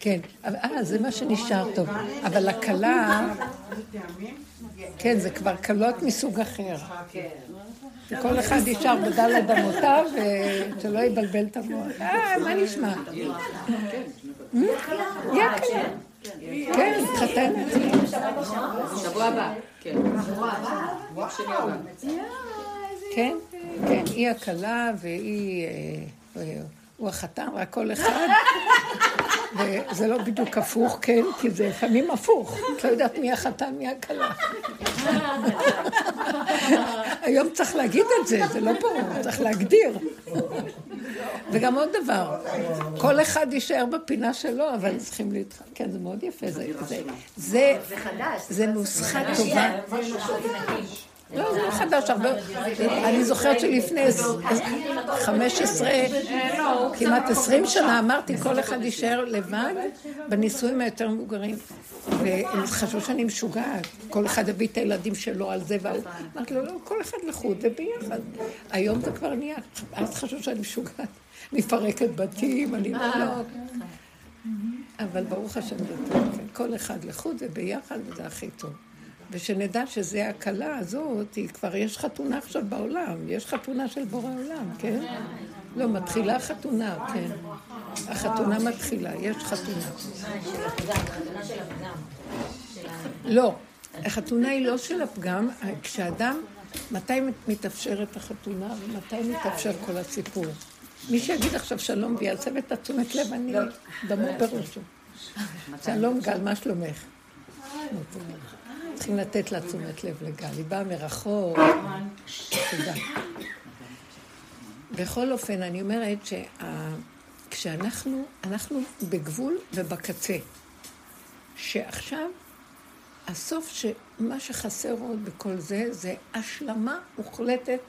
כן, אה, זה מה שנשאר טוב. אבל הכלה, כן, זה כבר כלות מסוג אחר. כל אחד נשאר בדלת אמותיו, ושלא יבלבל את המוח. אה, מה נשמע? יא כלה. כן, התחתן. שבוע הבא. כן. כן, כן, היא הכלה והיא... הוא החתן, רק כל אחד. וזה לא בדיוק הפוך, כן, כי זה לפעמים הפוך. את לא יודעת מי החתן, מי הכלה. היום צריך להגיד את זה, זה לא ברור, צריך להגדיר. וגם עוד דבר, כל אחד יישאר בפינה שלו, אבל צריכים להתחלק. כן, זה מאוד יפה. זה, זה, זה, זה נוסחה טובה. לא, זה לא חדש, הרבה... אני זוכרת שלפני 15, כמעט 20 שנה, אמרתי, כל אחד יישאר לבד בנישואים היותר מבוגרים. והם חשבו שאני משוגעת. כל אחד הביא את הילדים שלו על זה ועל... אמרתי לו, לא, כל אחד לחוד וביחד. היום זה כבר נהיה, אז חשבו שאני משוגעת. מפרקת בתים, אני לא... לא. אבל ברוך השם. כל אחד לחוד וביחד, וזה הכי טוב. ושנדע שזה הכלה הזאת, היא כבר יש חתונה עכשיו בעולם, יש חתונה של בורא עולם, כן? לא, מתחילה חתונה, כן. החתונה מתחילה, יש חתונה. לא, החתונה היא לא של הפגם, כשאדם, מתי מתאפשרת החתונה ומתי מתאפשר כל הסיפור? מי שיגיד עכשיו שלום ויעצב את התשומת לב, אני דמו בראשו. שלום גל, מה שלומך? צריכים לתת לה תשומת לב לגל. היא באה מרחוק. תודה. בכל אופן, אני אומרת שכשאנחנו, אנחנו בגבול ובקצה. שעכשיו, הסוף שמה שחסר עוד בכל זה, זה השלמה מוחלטת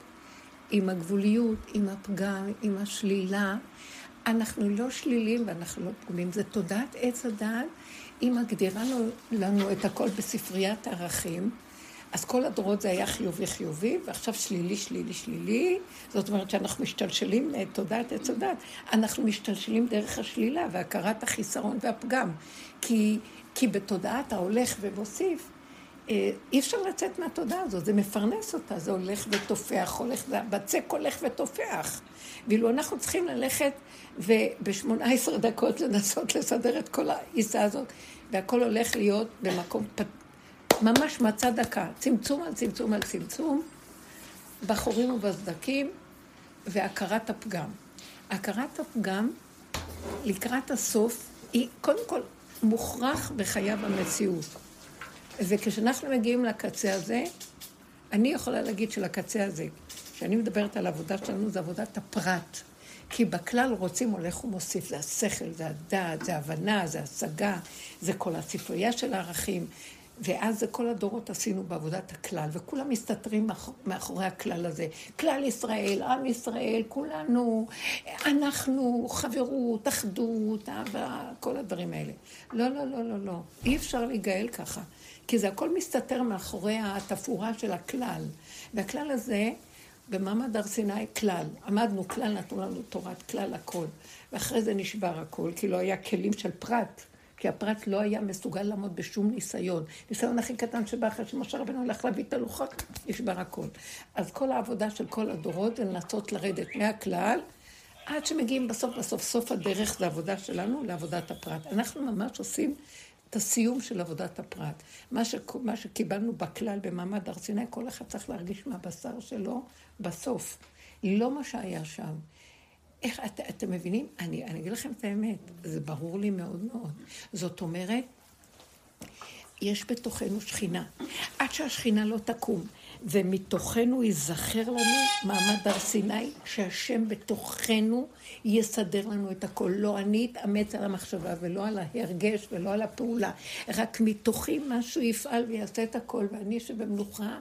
עם הגבוליות, עם הפגם, עם השלילה. אנחנו לא שלילים ואנחנו לא פגומים, זה תודעת עץ הדעת היא מגדירה לנו את הכל בספריית ערכים, אז כל הדורות זה היה חיובי חיובי, ועכשיו שלילי, שלילי, שלילי. זאת אומרת שאנחנו משתלשלים לתודעת עץ הדת. אנחנו משתלשלים דרך השלילה והכרת החיסרון והפגם. כי, כי בתודעת ההולך ומוסיף, אה, אי אפשר לצאת מהתודעה הזאת, זה מפרנס אותה, זה הולך ותופח, הולך, והבצק הולך ותופח. ואילו אנחנו צריכים ללכת וב-18 דקות לנסות לסדר את כל העיסה הזאת, והכל הולך להיות במקום פ... ממש מצע דקה, צמצום על צמצום על צמצום, בחורים ובסדקים, והכרת הפגם. הכרת הפגם לקראת הסוף היא קודם כל מוכרח בחייו המציאות. וכשאנחנו מגיעים לקצה הזה, אני יכולה להגיד שלקצה הזה, כשאני מדברת על העבודה שלנו, זה עבודת הפרט. כי בכלל רוצים הולך ומוסיף, זה השכל, זה הדעת, זה הבנה, זה השגה, זה כל הספרייה של הערכים. ואז זה כל הדורות עשינו בעבודת הכלל, וכולם מסתתרים מאחורי הכלל הזה. כלל ישראל, עם ישראל, כולנו, אנחנו, חברות, אחדות, אהבה, כל הדברים האלה. לא, לא, לא, לא, לא. אי אפשר להיגאל ככה. כי זה הכל מסתתר מאחורי התפאורה של הכלל. והכלל הזה, במעמד הר סיני, כלל. עמדנו כלל, נתנו לנו תורת כלל הכל. ואחרי זה נשבר הכל, כי לא היה כלים של פרט. כי הפרט לא היה מסוגל לעמוד בשום ניסיון. ניסיון הכי קטן שבא אחרי שמשה רבנו הלך להביא את הלוחות, נשבר הכל. אז כל העבודה של כל הדורות זה לנסות לרדת מהכלל, עד שמגיעים בסוף, בסוף, סוף הדרך זה עבודה שלנו לעבודת הפרט. אנחנו ממש עושים את הסיום של עבודת הפרט. מה, ש... מה שקיבלנו בכלל במעמד הר סיני, כל אחד צריך להרגיש מהבשר שלו בסוף. לא מה שהיה שם. איך, את, אתם מבינים? אני, אני אגיד לכם את האמת, זה ברור לי מאוד מאוד. זאת אומרת, יש בתוכנו שכינה. עד שהשכינה לא תקום, ומתוכנו ייזכר לנו מעמד הר סיני, שהשם בתוכנו יסדר לנו את הכל. לא אני אתאמץ על המחשבה ולא על ההרגש ולא על הפעולה, רק מתוכי משהו יפעל ויעשה את הכל, ואני שבמנוחה,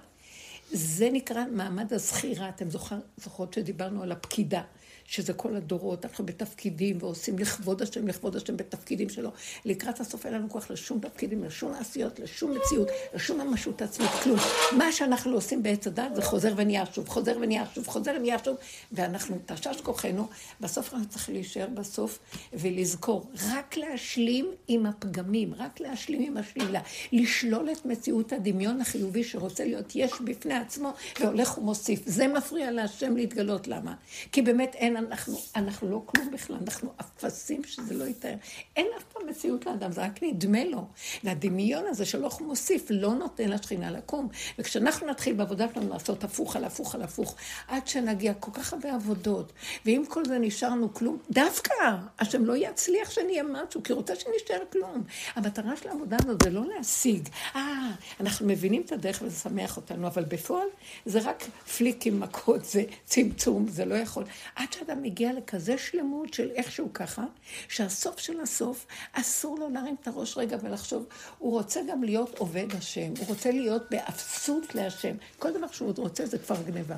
זה נקרא מעמד הזכירה. אתם זוכר, זוכרות שדיברנו על הפקידה. שזה כל הדורות, אנחנו בתפקידים ועושים לכבוד השם, לכבוד השם בתפקידים שלו. לקראת הסוף אין לנו כוח לשום תפקידים, לשום עשיות, לשום מציאות, לשום ממשות עצמית, כלום. מה שאנחנו עושים בעץ הדת זה חוזר ונהיה שוב, חוזר ונהיה שוב, חוזר ונהיה שוב, ואנחנו, תשש כוחנו, בסוף אנחנו צריכים להישאר בסוף ולזכור, רק להשלים עם הפגמים, רק להשלים עם השלילה, לשלול את מציאות הדמיון החיובי שרוצה להיות יש בפני עצמו והולך ומוסיף. זה מפריע להשם להתגלות, למה? כי באמת אין, אנחנו, אנחנו לא כלום בכלל, אנחנו אפסים שזה לא יתאר. אין אף פעם מציאות לאדם, זה רק נדמה לו. והדמיון הזה של הולך ומוסיף לא נותן לשכינה לקום. וכשאנחנו נתחיל בעבודה שלנו לעשות הפוך על הפוך על הפוך, עד שנגיע כל כך הרבה עבודות, ואם כל זה נשארנו כלום, דווקא השם לא יצליח שנהיה משהו, כי רוצה שנשאר כלום. המטרה של העבודה הזאת זה לא להשיג. אה, אנחנו מבינים את הדרך וזה שמח אותנו, אבל בפועל זה רק פליקים, מכות, זה צמצום, זה לא יכול. עד שאדם מגיע לכזה שלמות של איכשהו ככה, שהסוף של הסוף, אסור לו להרים את הראש רגע ולחשוב, הוא רוצה גם להיות עובד השם, הוא רוצה להיות באפסות להשם. כל דבר שהוא רוצה זה כבר גניבה.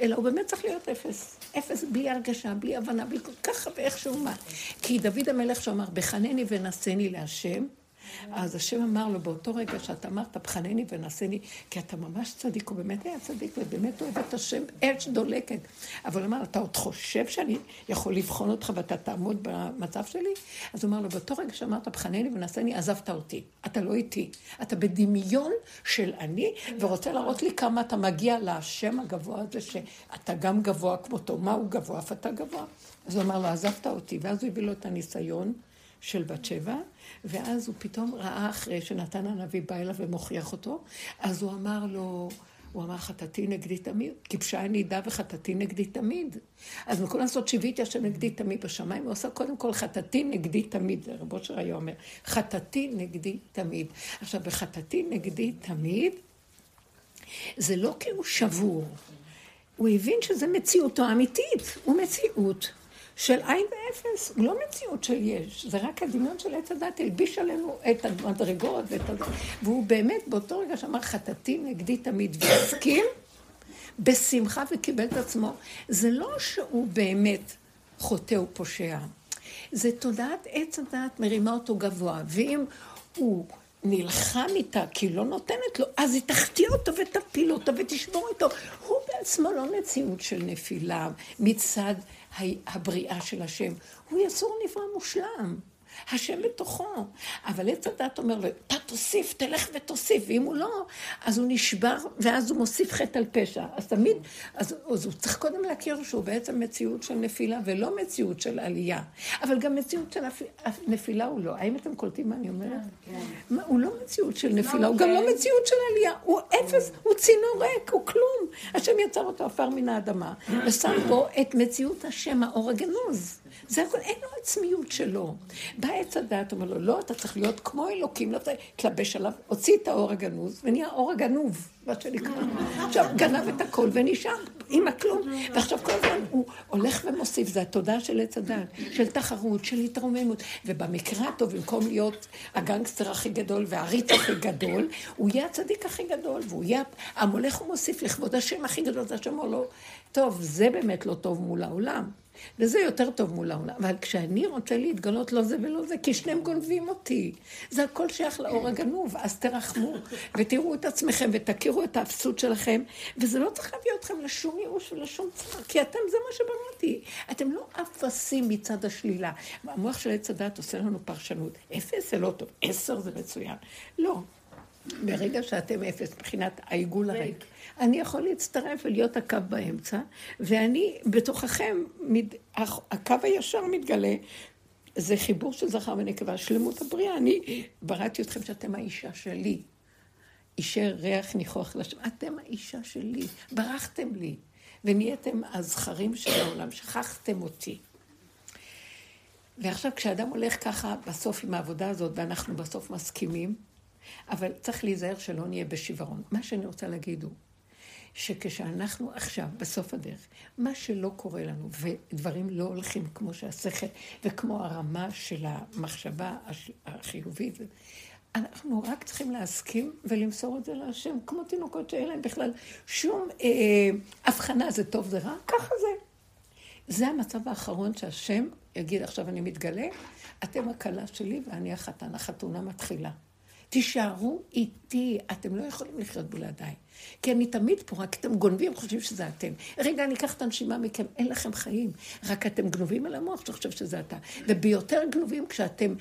אלא הוא באמת צריך להיות אפס. אפס בלי הרגשה, בלי הבנה, בלי כל כך ואיכשהו מה. כי דוד המלך שאמר, בחנני ונשני להשם, אז השם אמר לו, באותו רגע שאתה אמרת, בחנני ונעשני, כי אתה ממש צדיק, הוא באמת היה צדיק, ובאמת אוהב את השם, אש דולקת. אבל הוא אמר, אתה עוד חושב שאני יכול לבחון אותך ואתה תעמוד במצב שלי? אז הוא אמר לו, באותו רגע שאמרת, בחנני ונעשני, עזבת אותי. אתה לא איתי. אתה בדמיון של אני, ורוצה להראות לי כמה אתה מגיע לשם הגבוה הזה, שאתה גם גבוה כמותו. מה הוא גבוה? אף אתה גבוה. אז הוא אמר לו, עזבת אותי. ואז הוא הביא לו את הניסיון של בת שבע. ואז הוא פתאום ראה אחרי שנתן הנביא בא אליו ומוכיח אותו, אז הוא אמר לו, הוא אמר חטאתי נגדי תמיד, כיבשה הנידה וחטאתי נגדי תמיד. אז במקום לעשות שיוויתי השם נגדי תמיד בשמיים, הוא עושה קודם כל חטאתי נגדי תמיד, רב אושר היה אומר, חטאתי נגדי תמיד. עכשיו, בחטאתי נגדי תמיד, זה לא כי הוא שבור, הוא הבין שזה מציאותו האמיתית, הוא מציאות. של עין ואפס, לא מציאות של יש, זה רק הדמיון של עץ הדת הלביש עלינו את המדרגות ואת הד... והוא באמת באותו רגע שאמר חטאתי נגדי תמיד והסכים, בשמחה וקיבל את עצמו, זה לא שהוא באמת חוטא ופושע, זה תודעת עץ הדת מרימה אותו גבוה, ואם הוא נלחם איתה כי היא לא נותנת לו, אז היא תחטיא אותו ותפיל אותו ותשבור אותו. הוא בעצמו לא מציאות של נפילה מצד הבריאה של השם. הוא יסור נברא מושלם. השם בתוכו. אבל עץ הדת אומר לו, אתה תוסיף, תלך ותוסיף, ואם הוא לא, אז הוא נשבר, ואז הוא מוסיף חטא על פשע. אז תמיד, אז, אז הוא צריך קודם להכיר שהוא בעצם מציאות של נפילה, ולא מציאות של עלייה. אבל גם מציאות של נפילה הוא לא. האם אתם קולטים מה אני אומרת? כן, כן. הוא לא מציאות של נפילה, הוא גם לא מציאות של עלייה. הוא אפס, הוא צינור ריק, הוא כלום. השם יצר אותו עפר מן האדמה, ושם בו את מציאות השם, האור הגנוז. זה הכל, אין לו עצמיות שלו. בא עץ הדעת, אומר לו, לא, אתה צריך להיות כמו אלוקים, לא תתלבש עליו, הוציא את האור הגנוז, ונהיה אור הגנוב, מה שנקרא. עכשיו, גנב את הכל ונשאר עם הכלום. ועכשיו כל הזמן הוא הולך ומוסיף, זה התודעה של עץ הדעת, של תחרות, של התרוממות. ובמקרה הטוב, במקום להיות הגנגסטר הכי גדול והעריץ הכי גדול, הוא יהיה הצדיק הכי גדול, והוא יהיה המולך ומוסיף לכבוד השם הכי גדול, זה השם אומר לו, טוב, זה באמת לא טוב מול העולם. וזה יותר טוב מול העולם. אבל כשאני רוצה להתגלות לא זה ולא זה, כי שניהם גונבים אותי. זה הכל שייך לאור הגנוב, אז תרחמו, ותראו את עצמכם, ותכירו את האפסות שלכם, וזה לא צריך להביא אתכם לשום ייאוש ולשום צער, כי אתם, זה מה שבראתי. אתם לא אפסים מצד השלילה. המוח של עץ הדת עושה לנו פרשנות. אפס זה לא טוב, עשר זה מצוין. לא. ברגע שאתם אפס, מבחינת העיגול הריק. אני יכול להצטרף ולהיות הקו באמצע, ואני בתוככם, הקו הישר מתגלה, זה חיבור של זכר ונקבה, שלמות הבריאה. אני בראתי אתכם שאתם האישה שלי. אישר ריח ניחוח לשם. אתם האישה שלי, ברחתם לי, ונהייתם הזכרים של העולם, שכחתם אותי. ועכשיו כשאדם הולך ככה בסוף עם העבודה הזאת, ואנחנו בסוף מסכימים, אבל צריך להיזהר שלא נהיה בשיוורון. מה שאני רוצה להגיד הוא, שכשאנחנו עכשיו, בסוף הדרך, מה שלא קורה לנו, ודברים לא הולכים כמו שהשכל, וכמו הרמה של המחשבה החיובית, אנחנו רק צריכים להסכים ולמסור את זה להשם, כמו תינוקות שאין להם בכלל שום אה, הבחנה, זה טוב, זה רע, ככה זה. זה המצב האחרון שהשם יגיד, עכשיו אני מתגלה, אתם הכלה שלי ואני החתן, החתונה מתחילה. תישארו איתי, אתם לא יכולים לחיות בלעדיי. כי אני תמיד פה, רק אתם גונבים, חושבים שזה אתם. רגע, אני אקח את הנשימה מכם, אין לכם חיים. רק אתם גנובים על המוח שחושב שזה אתה. וביותר גנובים כשאתם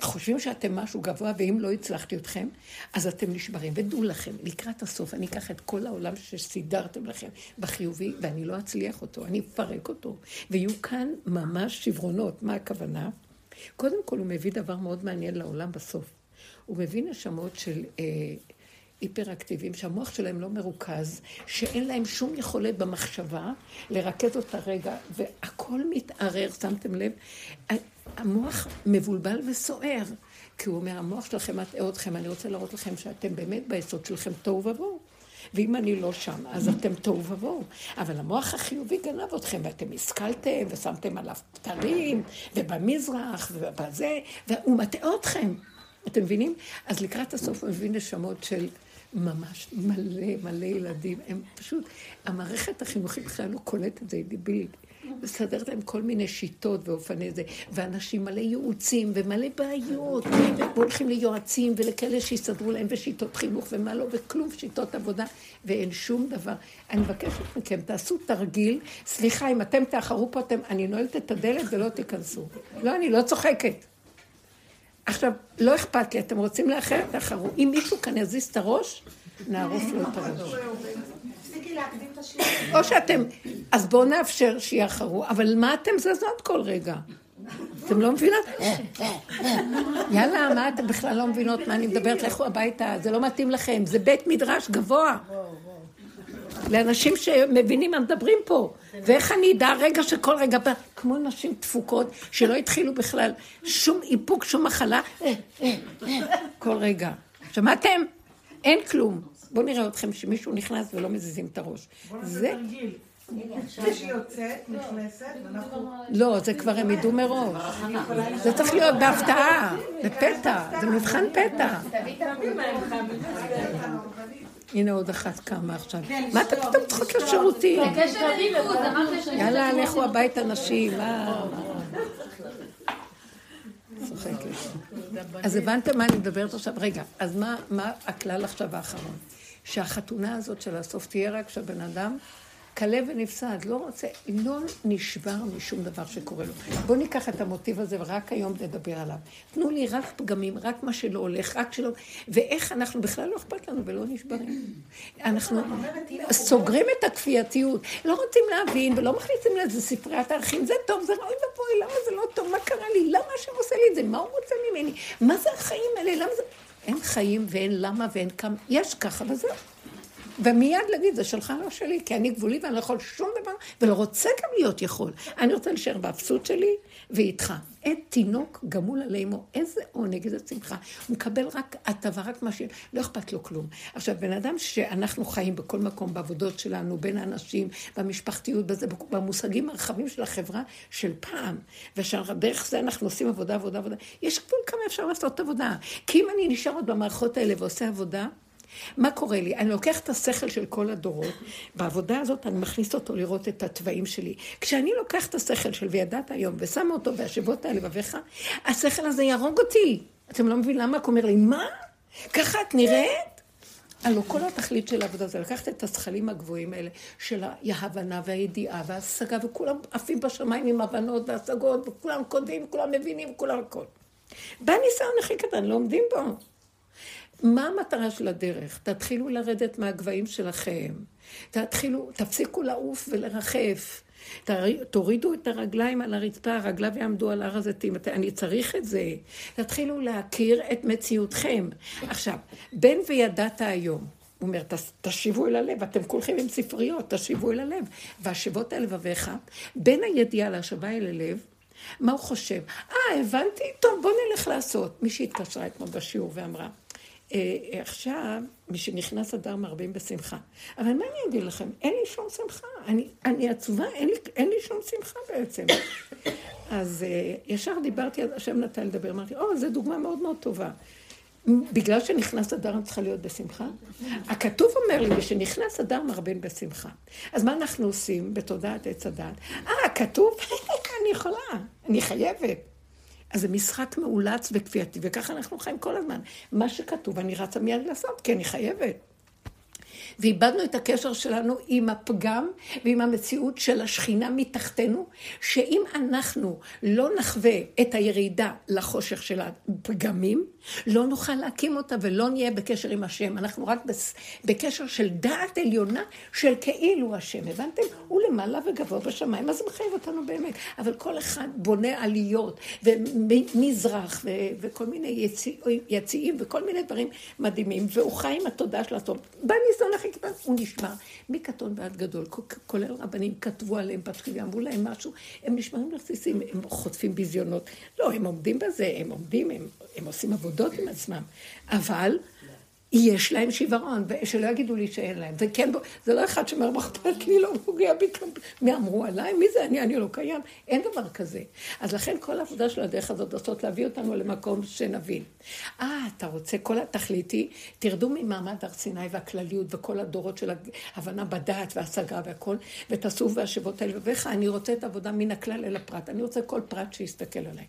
חושבים שאתם משהו גבוה, ואם לא הצלחתי אתכם, אז אתם נשברים. ודעו לכם, לקראת הסוף, אני אקח את כל העולם שסידרתם לכם בחיובי, ואני לא אצליח אותו, אני אפרק אותו. ויהיו כאן ממש שברונות. מה הכוונה? קודם כל, הוא מביא דבר מאוד מעניין לעולם בסוף. הוא מביא נשמות של אה, היפראקטיביים, שהמוח שלהם לא מרוכז, שאין להם שום יכולת במחשבה לרכז אותה רגע, והכל מתערער, שמתם לב? המוח מבולבל וסוער. כי הוא אומר, המוח שלכם מטעה אתכם, אני רוצה להראות לכם שאתם באמת ביסוד שלכם תוהו ובוהו. ואם אני לא שם, אז אתם תוהו ובוהו. אבל המוח החיובי גנב אתכם, ואתם השכלתם, ושמתם עליו פתרים, ובמזרח, ובזה, והוא מטעה אתכם. אתם מבינים? אז לקראת הסוף הוא מביא נשמות של ממש מלא מלא ילדים. הם פשוט, המערכת החינוכית בכלל לא קולטת את זה, היא דיבילית. מסדרת להם כל מיני שיטות ואופני זה, ואנשים מלא ייעוצים ומלא בעיות, והולכים ליועצים ולכאלה שיסדרו להם ושיטות חינוך ומה לא, וכלום שיטות עבודה, ואין שום דבר. אני מבקשת מכם, תעשו תרגיל, סליחה, אם אתם תאחרו פה, אתם, אני נועלת את הדלת ולא תיכנסו. לא, אני לא צוחקת. עכשיו, לא אכפת לי, אתם רוצים לאחר, תאחרו. אם מישהו כאן יזיז את הראש, נערוף לו את הראש. או שאתם, אז בואו נאפשר שיאחרו, אבל מה אתם זזות כל רגע? אתם לא מבינות? יאללה, מה אתם בכלל לא מבינות מה אני מדברת? לכו הביתה, זה לא מתאים לכם, זה בית מדרש גבוה. לאנשים שמבינים מה מדברים פה. ואיך אני אדע רגע שכל רגע, כמו נשים תפוקות, שלא התחילו בכלל שום איפוק, שום מחלה, אה, אה, אה, כל רגע. שמעתם? אין כלום. בואו נראה אתכם שמישהו נכנס ולא מזיזים את הראש. זה... לא, זה כבר הם ידעו מראש. זה צריך להיות בהפתעה, בפתע, זה מבחן פתע. הנה עוד אחת קמה עכשיו. כן, מה אתה פתאום צריכות לשירותים? יאללה, לכו הביתה נשים, צוחקת. אז הבנתם מה אני מדברת עכשיו? רגע, אז מה הכלל עכשיו האחרון? שהחתונה הזאת של הסוף תהיה רק כשהבן אדם כלה ונפסד, לא רוצה, לא נשבר משום דבר שקורה לו. בואו ניקח את המוטיב הזה ורק היום נדבר עליו. תנו לי רק פגמים, רק מה שלא הולך, רק שלא... ואיך אנחנו, בכלל לא אכפת לנו ולא נשברים. אנחנו סוגרים את הכפייתיות, לא רוצים להבין ולא מכניסים לאיזה ספריית ערכים, זה טוב, זה ראוי ובואי, למה זה לא טוב, מה קרה לי, למה השם עושה לי את זה, מה הוא רוצה ממני, מה זה החיים האלה, למה זה... אין חיים ואין למה ואין כמה, יש ככה וזהו. ומיד להגיד, זה שלך, לא שלי, כי אני גבולי ואני לא יכול שום דבר, ולא רוצה גם להיות יכול. אני רוצה להישאר באפסות שלי ואיתך. עת תינוק גמול על אימו, איזה עונג, איזה שמחה. הוא מקבל רק הטבה, רק מה ש... לא אכפת לו כלום. עכשיו, בן אדם שאנחנו חיים בכל מקום, בעבודות שלנו, בין האנשים, במשפחתיות, בזה, במושגים הרחבים של החברה של פעם, ושדרך זה אנחנו עושים עבודה, עבודה, עבודה. יש גבול כמה אפשר לעשות עבודה. כי אם אני נשאר עוד במערכות האלה ועושה עבודה, מה קורה לי? אני לוקח את השכל של כל הדורות, בעבודה הזאת אני מכניס אותו לראות את התוואים שלי. כשאני לוקח את השכל של וידעת היום ושמה אותו בהשבות הלבביך, השכל הזה יהרוג אותי. אתם לא מבינים למה? הוא אומר לי, מה? ככה את נראית? הלוא כל התכלית של העבודה זה לקחת את הזכלים הגבוהים האלה של ההבנה והידיעה וההשגה, וכולם עפים בשמיים עם הבנות והשגות, וכולם קודמים, כולם מבינים, כולם הכל. בא ניסיון הכי קטן, לומדים בו. מה המטרה של הדרך? תתחילו לרדת מהגבהים שלכם. תתחילו, תפסיקו לעוף ולרחף. תורידו את הרגליים על הרצפה, הרגליו יעמדו על הר הזיתים. אני צריך את זה. תתחילו להכיר את מציאותכם. עכשיו, בן וידעת היום. הוא אומר, תשיבו אל הלב, אתם כולכם עם ספריות, תשיבו אל הלב. והשיבות אל לבביך, בין הידיעה להשבה אל הלב, מה הוא חושב? אה, הבנתי, טוב, בוא נלך לעשות. מישהי התקשרה אתמול בשיעור ואמרה, עכשיו, משנכנס אדר מרבים בשמחה. אבל מה אני אגיד לכם? אין לי שום שמחה. אני, אני עצובה, אין לי, אין לי שום שמחה בעצם. אז אה, ישר דיברתי, השם נתן לדבר, אמרתי, או, זו דוגמה מאוד מאוד טובה. בגלל שנכנס אדר אני צריכה להיות בשמחה? הכתוב אומר לי, משנכנס אדר מרבין בשמחה. אז מה אנחנו עושים בתודעת עץ הדת? אה, כתוב? אני יכולה, אני חייבת. אז זה משחק מאולץ וכפייתי, וככה אנחנו חיים כל הזמן. מה שכתוב, אני רצה מיד לעשות, כי אני חייבת. ואיבדנו את הקשר שלנו עם הפגם ועם המציאות של השכינה מתחתנו, שאם אנחנו לא נחווה את הירידה לחושך של הפגמים, לא נוכל להקים אותה ולא נהיה בקשר עם השם. אנחנו רק בקשר של דעת עליונה של כאילו השם. הבנתם? הוא למעלה וגבוה בשמיים, אז זה מחייב אותנו באמת. אבל כל אחד בונה עליות ומזרח ו- וכל מיני יציא, יציאים וכל מיני דברים מדהימים, והוא חי עם התודעה של הטוב. בא ניסיון הכי קטן, הוא נשמע. מקטון ועד גדול, כולל רבנים, כתבו עליהם פתחים, אמרו להם משהו, הם נשמעים לרסיסים, הם חוטפים ביזיונות. לא, הם עומדים בזה, הם עומדים, הם, הם עושים עבודות עם עצמם. אבל יש להם שיוורון, ושלא יגידו לי שאין להם. זה כן, זה לא אחד שאומר, מה אכפת לי, לא פוגע בי כלום. מי אמרו עליי? מי זה אני? אני לא קיים. אין דבר כזה. אז לכן כל העבודה של הדרך הזאת לעשות, להביא אותנו למקום שנבין. אה, אתה רוצה, כל התכלית היא, תרדו ממעמד הר סיני והכלליות וכל הדורות של ההבנה בדעת והשגה והכל, ותעשו והשבות על לבביך. אני רוצה את העבודה מן הכלל אל הפרט. אני רוצה כל פרט שיסתכל עליי.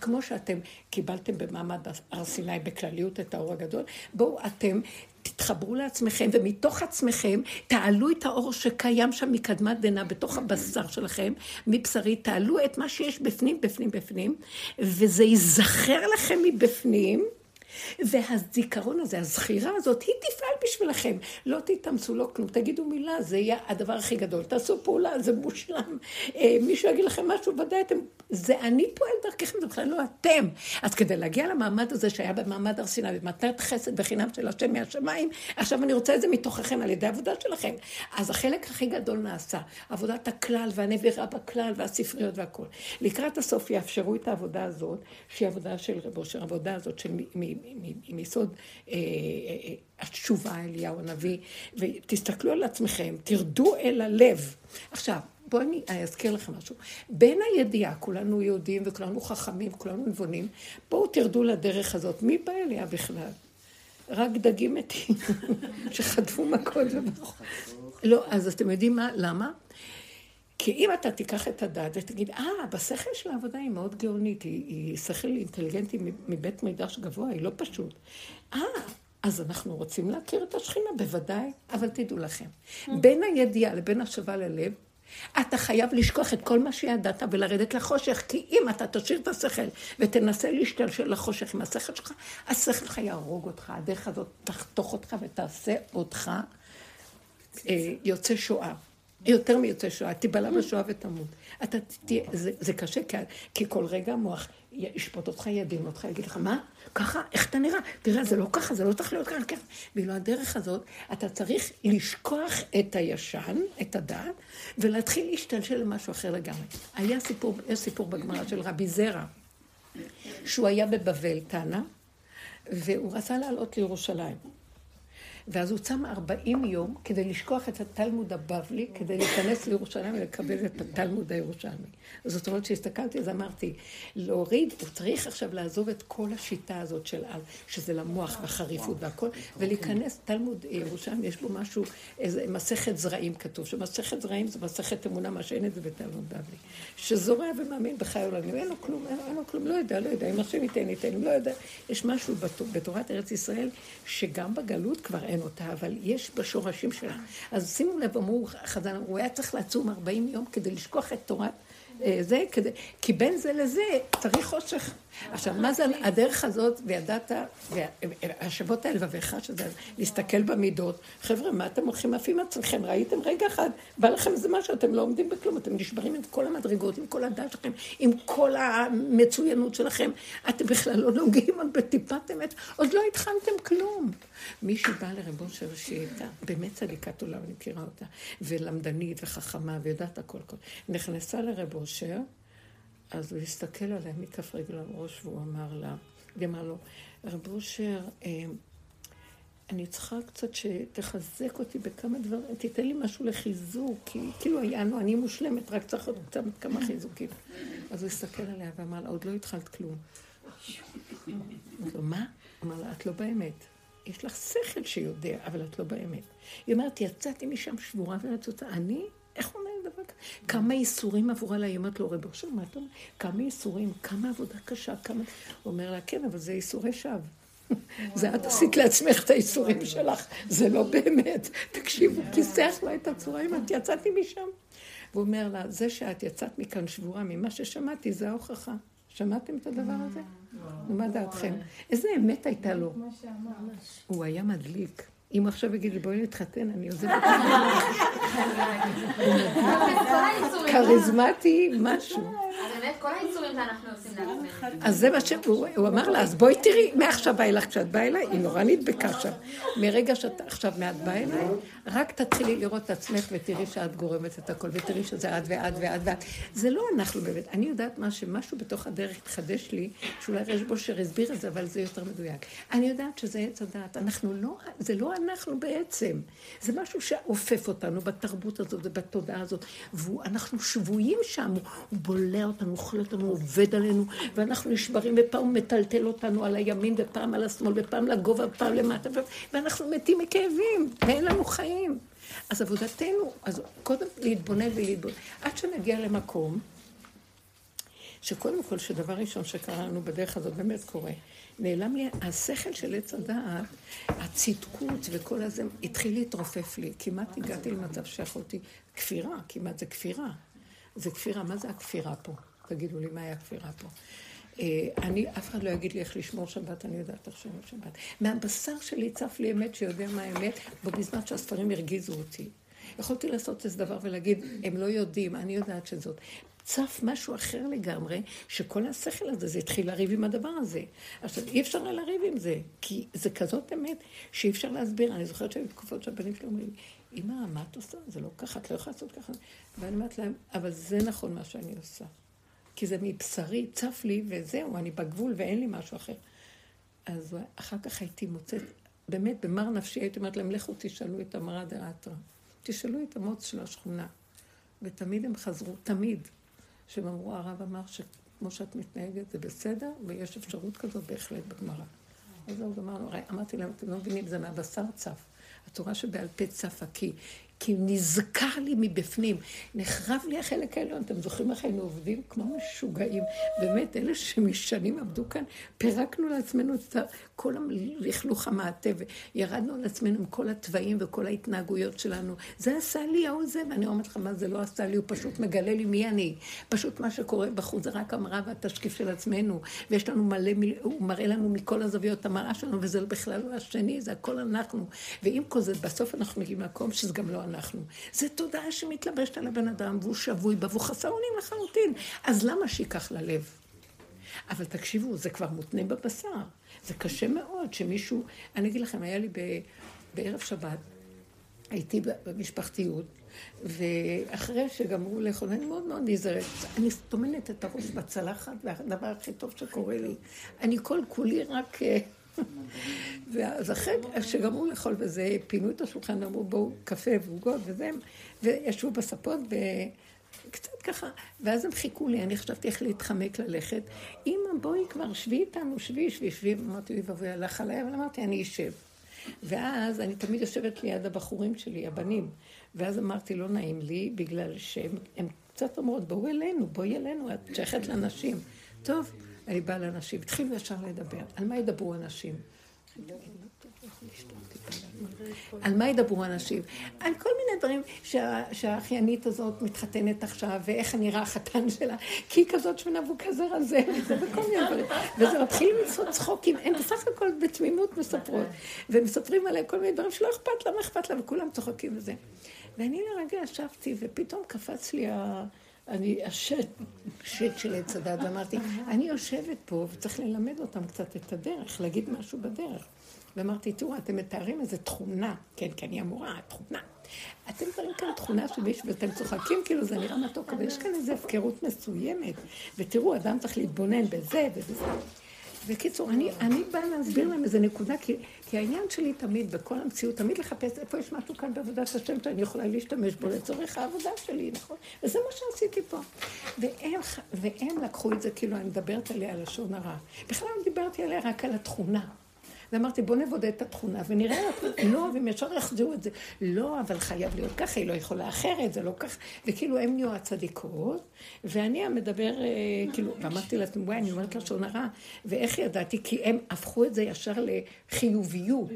כמו שאתם קיבלתם במעמד הר סיני בכלליות את האור הגדול, בואו אתם תתחברו לעצמכם, ומתוך עצמכם תעלו את האור שקיים שם מקדמת דנא, בתוך הבשר שלכם, מבשרי, תעלו את מה שיש בפנים, בפנים, בפנים, וזה ייזכר לכם מבפנים. והזיכרון הזה, הזכירה הזאת, היא תפעל בשבילכם. לא תתאמצו, לא כלום. תגידו מילה, זה יהיה הדבר הכי גדול. תעשו פעולה, זה מושלם. אה, מישהו יגיד לכם משהו, ודאי אתם... זה אני פועל דרככם, זה בכלל לא אתם. אז כדי להגיע למעמד הזה שהיה במעמד הר סיני, במתנת חסד בחינם של השם מהשמיים, עכשיו אני רוצה את זה מתוככם על ידי העבודה שלכם. אז החלק הכי גדול נעשה. עבודת הכלל והנבירה בכלל והספריות והכול. לקראת הסוף יאפשרו את העבודה הזאת, שהיא עבודה של רבו, העבודה הזאת של מיסוד אה, אה, אה, התשובה, אליהו הנביא, ותסתכלו על עצמכם, תרדו אל הלב. עכשיו, בואו אני אזכיר לכם משהו. בין הידיעה, כולנו יהודים וכולנו חכמים, כולנו נבונים, בואו תרדו לדרך הזאת. מי בא אליה בכלל? רק דגים מתים שחטפו מכות. לא, אז אתם יודעים מה? למה? כי אם אתה תיקח את הדעת ותגיד, אה, בשכל של העבודה היא מאוד גאונית, היא, היא שכל אינטליגנטי מבית מידש גבוה, היא לא פשוט. אה, אז אנחנו רוצים להכיר את השכינה, בוודאי, אבל תדעו לכם, בין הידיעה לבין השבה ללב, אתה חייב לשכוח את כל מה שידעת ולרדת לחושך, כי אם אתה תשאיר את השכל ותנסה להשתלשל לחושך עם השכל שלך, השכל שלך יהרוג אותך, הדרך הזאת תחתוך אותך ותעשה אותך אה, יוצא שואה. יותר מיוצא שואה, תיבלע בשואה ותמות. אתה תהיה, זה, זה קשה, כי, כי כל רגע המוח ישפוט אותך, ידין אותך, יגיד לך, מה? ככה? איך אתה נראה? תראה, זה לא ככה, זה לא צריך להיות ככה, ככה. ואילו הדרך הזאת, אתה צריך לשכוח את הישן, את הדעת, ולהתחיל להשתלשל למשהו אחר לגמרי. היה סיפור, יש סיפור בגמרא של רבי זרע, שהוא היה בבבל, טענה, והוא רצה לעלות לירושלים. ואז הוא צם 40 יום כדי לשכוח את התלמוד הבבלי, כדי להיכנס לירושלים ולקבל את התלמוד הירושלמי. זאת אומרת, כשהסתכלתי, אז אמרתי, להוריד, הוא צריך עכשיו לעזוב את כל השיטה הזאת של על, שזה למוח והחריפות והכל, ולהיכנס, תלמוד ירושלים, יש בו משהו, איזה מסכת זרעים כתוב, שמסכת זרעים זה מסכת אמונה, מה שאין את זה בתלמוד בבלי. שזורע ומאמין בחיי עולמים, אין לו כלום, אין לו כלום, לא יודע, לא יודע, אם השם ייתן, ייתן, לא יודע. יש משהו בתורת ארץ ישראל, שגם בגלות כבר אין אותה, אבל יש בשורשים שלה. אז שימו לב, אמרו חז"ל, הוא היה צריך לעצום 40 יום כדי לשכוח את תורת אה, זה, כדי, כי בין זה לזה צריך חושך. עכשיו, מה זה הדרך הזאת, וידעת, והשבות האל לבביך, שזה להסתכל במידות. חבר'ה, מה אתם הולכים עפים עצמכם? ראיתם רגע אחד, בא לכם איזה משהו, אתם לא עומדים בכלום, אתם נשברים עם כל המדרגות, עם כל הדעת שלכם, עם כל המצוינות שלכם. אתם בכלל לא נוגעים עוד בטיפת אמת, עוד לא התחלתם כלום. מישהי באה לרב אושר שהיא הייתה באמת צדיקת עולם, אני מכירה אותה, ולמדנית וחכמה ויודעת הכל כל. נכנסה לרב אושר, אז הוא הסתכל עליה מכף רגל על ראש, והוא אמר לה, היא אמרה לו, רב אושר, אה, אני צריכה קצת שתחזק אותי בכמה דברים, תיתן לי משהו לחיזוק, כי כאילו יענו, אני מושלמת, רק צריך עוד קצת כמה חיזוקים. אז הוא הסתכל עליה ואמר לה, עוד לא התחלת כלום. אמרתי לו, מה? אמר לה, את לא באמת. יש לך שכל שיודע, אבל את לא באמת. היא אומרת, יצאתי משם שבורה ורצוצה. אני? איך צודק. כמה ייסורים עברו עליי, היא אומרת לו, רב אושר, מה אתה אומר? כמה ייסורים, כמה עבודה קשה, כמה... הוא אומר לה, כן, אבל זה ייסורי שווא. זה את עשית לעצמך את הייסורים שלך, זה לא באמת. תקשיבו, כיסח לה את הצורה, את יצאתי משם. והוא אומר לה, זה שאת יצאת מכאן שבורה ממה ששמעתי, זה ההוכחה. שמעתם את הדבר הזה? מה דעתכם? איזה אמת הייתה לו? הוא היה מדליק. אם עכשיו יגיד לי, בואי נתחתן, אני עוזבת את זה. כריזמטי, משהו. באמת, כל היצורים שאנחנו עושים לעצמנו. אז זה מה שהוא אמר לה, אז בואי תראי, מעכשיו ואילך, כשאת באה אליי, היא נורא נדבקה שם. מרגע שאת עכשיו מעט באה אליי, רק תתחילי לראות את עצמך ותראי שאת גורמת את הכל, ותראי שזה את ואת ואת ואת. זה לא אנחנו באמת. אני יודעת מה, שמשהו בתוך הדרך התחדש לי, שאולי רש בושר הסביר את זה, אבל זה יותר מדויק. אני יודעת שזה עץ הדעת. אנחנו לא, זה לא אנחנו בעצם. זה משהו שאופף אותנו בתרבות הזאת ובתודעה הזאת, ואנחנו שבויים שם, הוא בולע אותנו, אוכל אותנו, עובד עלינו, ואנחנו נשברים ופעם הוא מטלטל אותנו על הימין ופעם על השמאל ופעם לגובה ופעם למטה, ואנחנו מתים מכאבים, ואין לנו חיים. אז עבודתנו, אז קודם להתבונן ולהתבונן, עד שנגיע למקום, שקודם כל, שדבר ראשון שקרה לנו בדרך הזאת באמת קורה, נעלם לי השכל של עץ הדעת, הצדקות וכל הזה, התחיל להתרופף לי. כמעט הגעתי למצב שיכולתי, כפירה, כמעט זה כפירה. זה כפירה, מה זה הכפירה פה? תגידו לי, מה היה הכפירה פה? אה, אני, אף אחד לא יגיד לי איך לשמור שבת, אני יודעת איך לשמור שבת. מהבשר שלי צף לי אמת שיודע מה האמת, בזמן שהספרים הרגיזו אותי. יכולתי לעשות איזה דבר ולהגיד, הם לא יודעים, אני יודעת שזאת. צף משהו אחר לגמרי, שכל השכל הזה, זה התחיל לריב עם הדבר הזה. עכשיו, אי אפשר לריב עם זה, כי זה כזאת אמת שאי אפשר להסביר. אני זוכרת שהיו תקופות שהבנים שלי אומרים, אמא, מה את עושה? זה לא ככה, את לא יכולה לעשות ככה. ואני אומרת להם, אבל זה נכון מה שאני עושה. כי זה מבשרי, צף לי, וזהו, אני בגבול ואין לי משהו אחר. אז אחר כך הייתי מוצאת, באמת, במר נפשי הייתי אומרת להם, לכו תשאלו את המרא דאתרא. תשאלו את המוץ של השכונה. ותמיד הם חזרו, תמיד. שהם אמרו, הרב אמר שכמו שאת מתנהגת זה בסדר, ויש אפשרות כזאת בהחלט בגמרא. אז הוא אמר, אמרתי להם, אתם לא מבינים, זה מהבשר צף. התורה שבעל פה צפה, כי כי נזכר לי מבפנים, נחרב לי החלק העליון. אתם זוכרים איך היינו עובדים כמו משוגעים? באמת, אלה שמשנים עבדו כאן, פירקנו לעצמנו את כל הלכלוך המעטה, וירדנו על עצמנו עם כל התוואים וכל ההתנהגויות שלנו. זה עשה לי ההוא זה, ואני אומרת לך, מה זה לא עשה לי? הוא פשוט מגלה לי מי אני. פשוט מה שקורה בחוץ זה רק המראה והתשקיף של עצמנו, ויש לנו מלא, הוא מראה לנו מכל הזוויות המראה שלנו, וזה בכלל לא השני, זה הכל אנחנו. ועם כל זה, בסוף אנחנו מגיעים למקום שזה גם לא אנחנו. זה תודעה שמתלבשת על הבן אדם, והוא שבוי בה, והוא חסר אונים לחלוטין. אז למה שייקח ללב? אבל תקשיבו, זה כבר מותנה בבשר. זה קשה מאוד שמישהו... אני אגיד לכם, היה לי ב... בערב שבת, הייתי במשפחתיות, ואחרי שגמרו לאכול, אני מאוד מאוד נזהרת. אני טומנת את הראש בצלחת, והדבר הכי טוב שקורה לי. אני כל כולי רק... ואז אחרי שגמרו לאכול וזה, פינו את השולחן, אמרו בואו קפה ועוגות וזה, וישבו בספות וקצת ככה, ואז הם חיכו לי, אני חשבתי איך להתחמק ללכת. אמא בואי כבר, שבי איתנו, שבי, שבי, שבי, אמרתי אוי ואבוי, הלך עליי, אבל אמרתי אני אשב. ואז אני תמיד יושבת ליד הבחורים שלי, הבנים, ואז אמרתי לא נעים לי, בגלל שהם קצת אומרות בואו אלינו, בואי אלינו, את שייכת לנשים. טוב. אני באה לאנשים, התחילו ישר לדבר. על מה ידברו אנשים? על מה ידברו אנשים? על כל מיני דברים שהאחיינית הזאת מתחתנת עכשיו, ואיך נראה החתן שלה, כי היא כזאת שמנה והוא כזה רזה, וכל מיני דברים. וזה מתחיל לעשות צחוקים, הם בסך הכל בתמימות מספרות. ומספרים עליהם כל מיני דברים שלא אכפת לה, מה אכפת לה, וכולם צוחקים וזה. ואני לרגע ישבתי, ופתאום קפץ לי ה... אני השד של עץ הדת, ואמרתי, אני יושבת פה וצריך ללמד אותם קצת את הדרך, להגיד משהו בדרך. ואמרתי, תראו, אתם מתארים איזו תכונה, כן, כן, היא אמורה, תכונה. אתם מתארים כאן תכונה של מישהו ואתם צוחקים, כאילו זה נראה מתוק, אבל יש כאן איזו הפקרות מסוימת. ותראו, אדם צריך להתבונן בזה ובזה. בקיצור, אני, אני באה להסביר להם איזה נקודה, כי, כי העניין שלי תמיד, בכל המציאות, תמיד לחפש איפה יש משהו כאן בעבודת השם שאני יכולה להשתמש בו לצורך העבודה שלי, נכון? וזה מה שעשיתי פה. והם, והם לקחו את זה כאילו אני מדברת עליה לשון הרע. בכלל לא דיברתי עליה רק על התכונה. אז אמרתי, בוא נבודד את התכונה ונראה, לא, והם ישר יחזירו את זה. לא, אבל חייב להיות ככה, היא לא יכולה אחרת, זה לא ככה. וכאילו הם נהיו הצדיקות, ואני המדבר, אה, כאילו, ואמרתי לעצמי, וואי, אני אומרת לשון הרע, ואיך ידעתי? כי הם הפכו את זה ישר לחיוביות.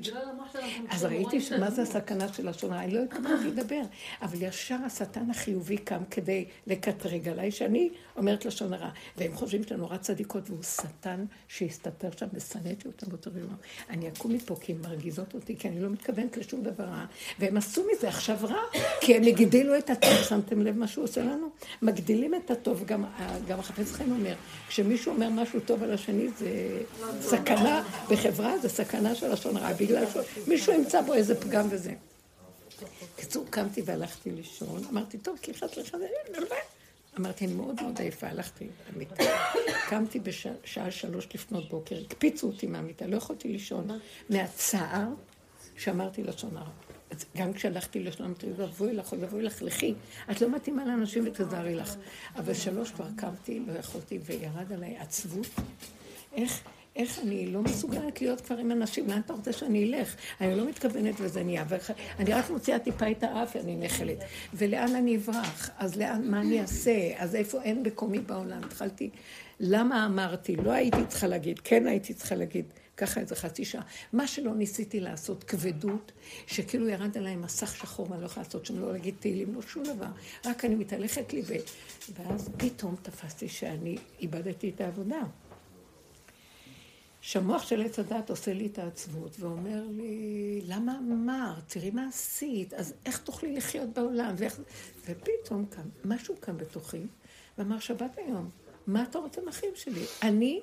אז ראיתי שמה זה הסכנה של לשון הרע, אני לא התכוונתי לדבר, אבל ישר השטן החיובי קם כדי לקטרג עליי, שאני אומרת לשון הרע. והם חושבים שאתה נורא צדיקות, והוא שטן שהסתתר שם, ושנאתי אותם באותו יום. אני אקום מפה כי הן מרגיזות אותי, כי אני לא מתכוונת לשום דבר רע. והם עשו מזה עכשיו רע, כי הם הגדילו את הטוב. שמתם לב מה שהוא עושה לנו? מגדילים את הטוב. גם, גם החפץ חיים אומר, כשמישהו אומר משהו טוב על השני, זה סכנה בחברה, זה סכנה של לשון רע, בגלל שמישהו ימצא בו איזה פגם וזה. בקיצור, קמתי והלכתי לישון, אמרתי, טוב, כי חס וחלילה, אמרתי, אני מאוד מאוד עייפה, הלכתי למיטה. קמתי בשעה שלוש לפנות בוקר, הקפיצו אותי מהמיטה, לא יכולתי לישון מהצער שאמרתי לשון הרע. גם כשהלכתי לשון, אמרתי, אבוי לך, אבוי לך, לכי. את לא מתאימה לאנשים ותזהרי לך. אבל שלוש כבר קמתי, לא יכולתי, וירד עליי עצבות. איך... איך אני לא מסוגלת להיות כבר עם אנשים, לאן אתה רוצה שאני אלך? אני לא מתכוונת וזה נהיה, אני רק מוציאה טיפה את האף, אני נחלת. ולאן אני אברח? אז לאן, מה אני אעשה? אז איפה אין מקומי בעולם? התחלתי, למה אמרתי? לא הייתי צריכה להגיד, כן הייתי צריכה להגיד. ככה איזה חצי שעה. מה שלא ניסיתי לעשות, כבדות, שכאילו ירד עליי מסך שחור ואני לא יכולה לעשות שם, לא להגיד תהילים, לא שום דבר. רק אני מתהלכת לי, ו... ואז פתאום תפסתי שאני איבדתי את העבודה. שהמוח של עץ הדת עושה לי את העצבות ואומר לי, למה אמרת? תראי מה עשית, אז איך תוכלי לחיות בעולם? ואיך... ופתאום קם, משהו קם בתוכי, ואמר, שבת היום, מה אתה רוצה מהחיים שלי? אני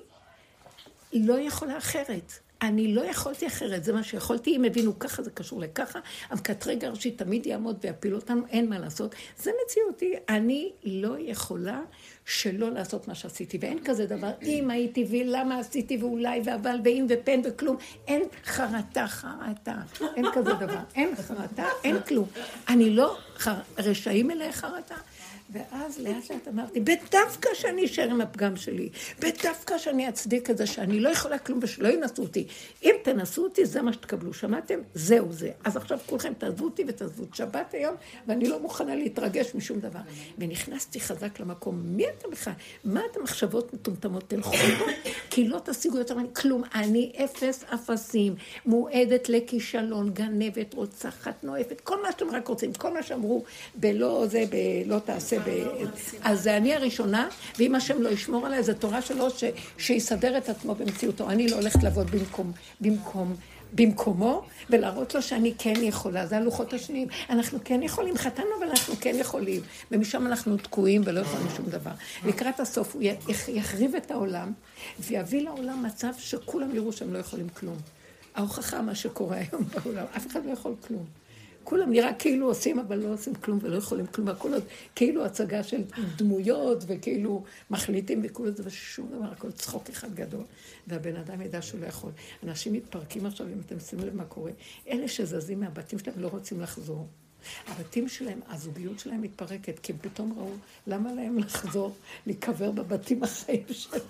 לא יכולה אחרת. אני לא יכולתי אחרת, זה מה שיכולתי, אם הבינו ככה, זה קשור לככה, המקטרג הראשי תמיד יעמוד ויפיל אותנו, אין מה לעשות. זה מציאותי, אני לא יכולה שלא לעשות מה שעשיתי, ואין כזה דבר, אם הייתי ולמה עשיתי ואולי ואבל ואם ופן וכלום, אין חרטה, חרטה, אין כזה דבר, אין חרטה, אין כלום. אני לא, רשעים אליי חרטה, ואז לאט לאט אמרתי, בדווקא שאני אשאר עם הפגם שלי, בדווקא שאני אצדיק את זה שאני לא יכולה כלום ושלא ינסו אותי. אם תנסו אותי, זה מה שתקבלו. שמעתם? זהו זה. אז עכשיו כולכם תעזבו אותי ותעזבו את שבת היום, ואני לא מוכנה להתרגש משום דבר. ונכנסתי חזק למקום. מי אתה בכלל? מה את המחשבות מטומטמות? תלכו בו, כי לא תשיגו יותר ממני כלום. אני אפס אפסים, מועדת לכישלון, גנבת, רוצחת, נואפת, כל מה שאתם רק רוצים, כל מה שאמרו, בלא זה, בלא תעשה. אז זה אני הראשונה, ואם השם לא ישמור עליי, זו תורה שלו ש... שיסדר את עצמו במציאותו. אני לא הולכת לעבוד במקום, במקום, במקומו, ולהראות לו שאני כן יכולה. זה הלוחות השניים. אנחנו כן יכולים, חטאנו, אבל אנחנו כן יכולים. ומשם אנחנו תקועים ולא יכולים שום דבר. לקראת הסוף הוא יחריב את העולם, ויביא לעולם מצב שכולם יראו שהם לא יכולים כלום. ההוכחה מה שקורה היום בעולם, אף אחד לא יכול כלום. כולם נראה כאילו עושים, אבל לא עושים כלום ולא יכולים כלום, עוד כאילו הצגה של דמויות, וכאילו מחליטים וכאילו זה שום דבר, הכל צחוק אחד גדול, והבן אדם ידע שהוא לא יכול. אנשים מתפרקים עכשיו, אם אתם שימו לב מה קורה, אלה שזזים מהבתים שלהם לא רוצים לחזור. הבתים שלהם, הזוגיות שלהם מתפרקת, כי הם פתאום ראו, למה להם לחזור, להיקבר בבתים החיים שלהם?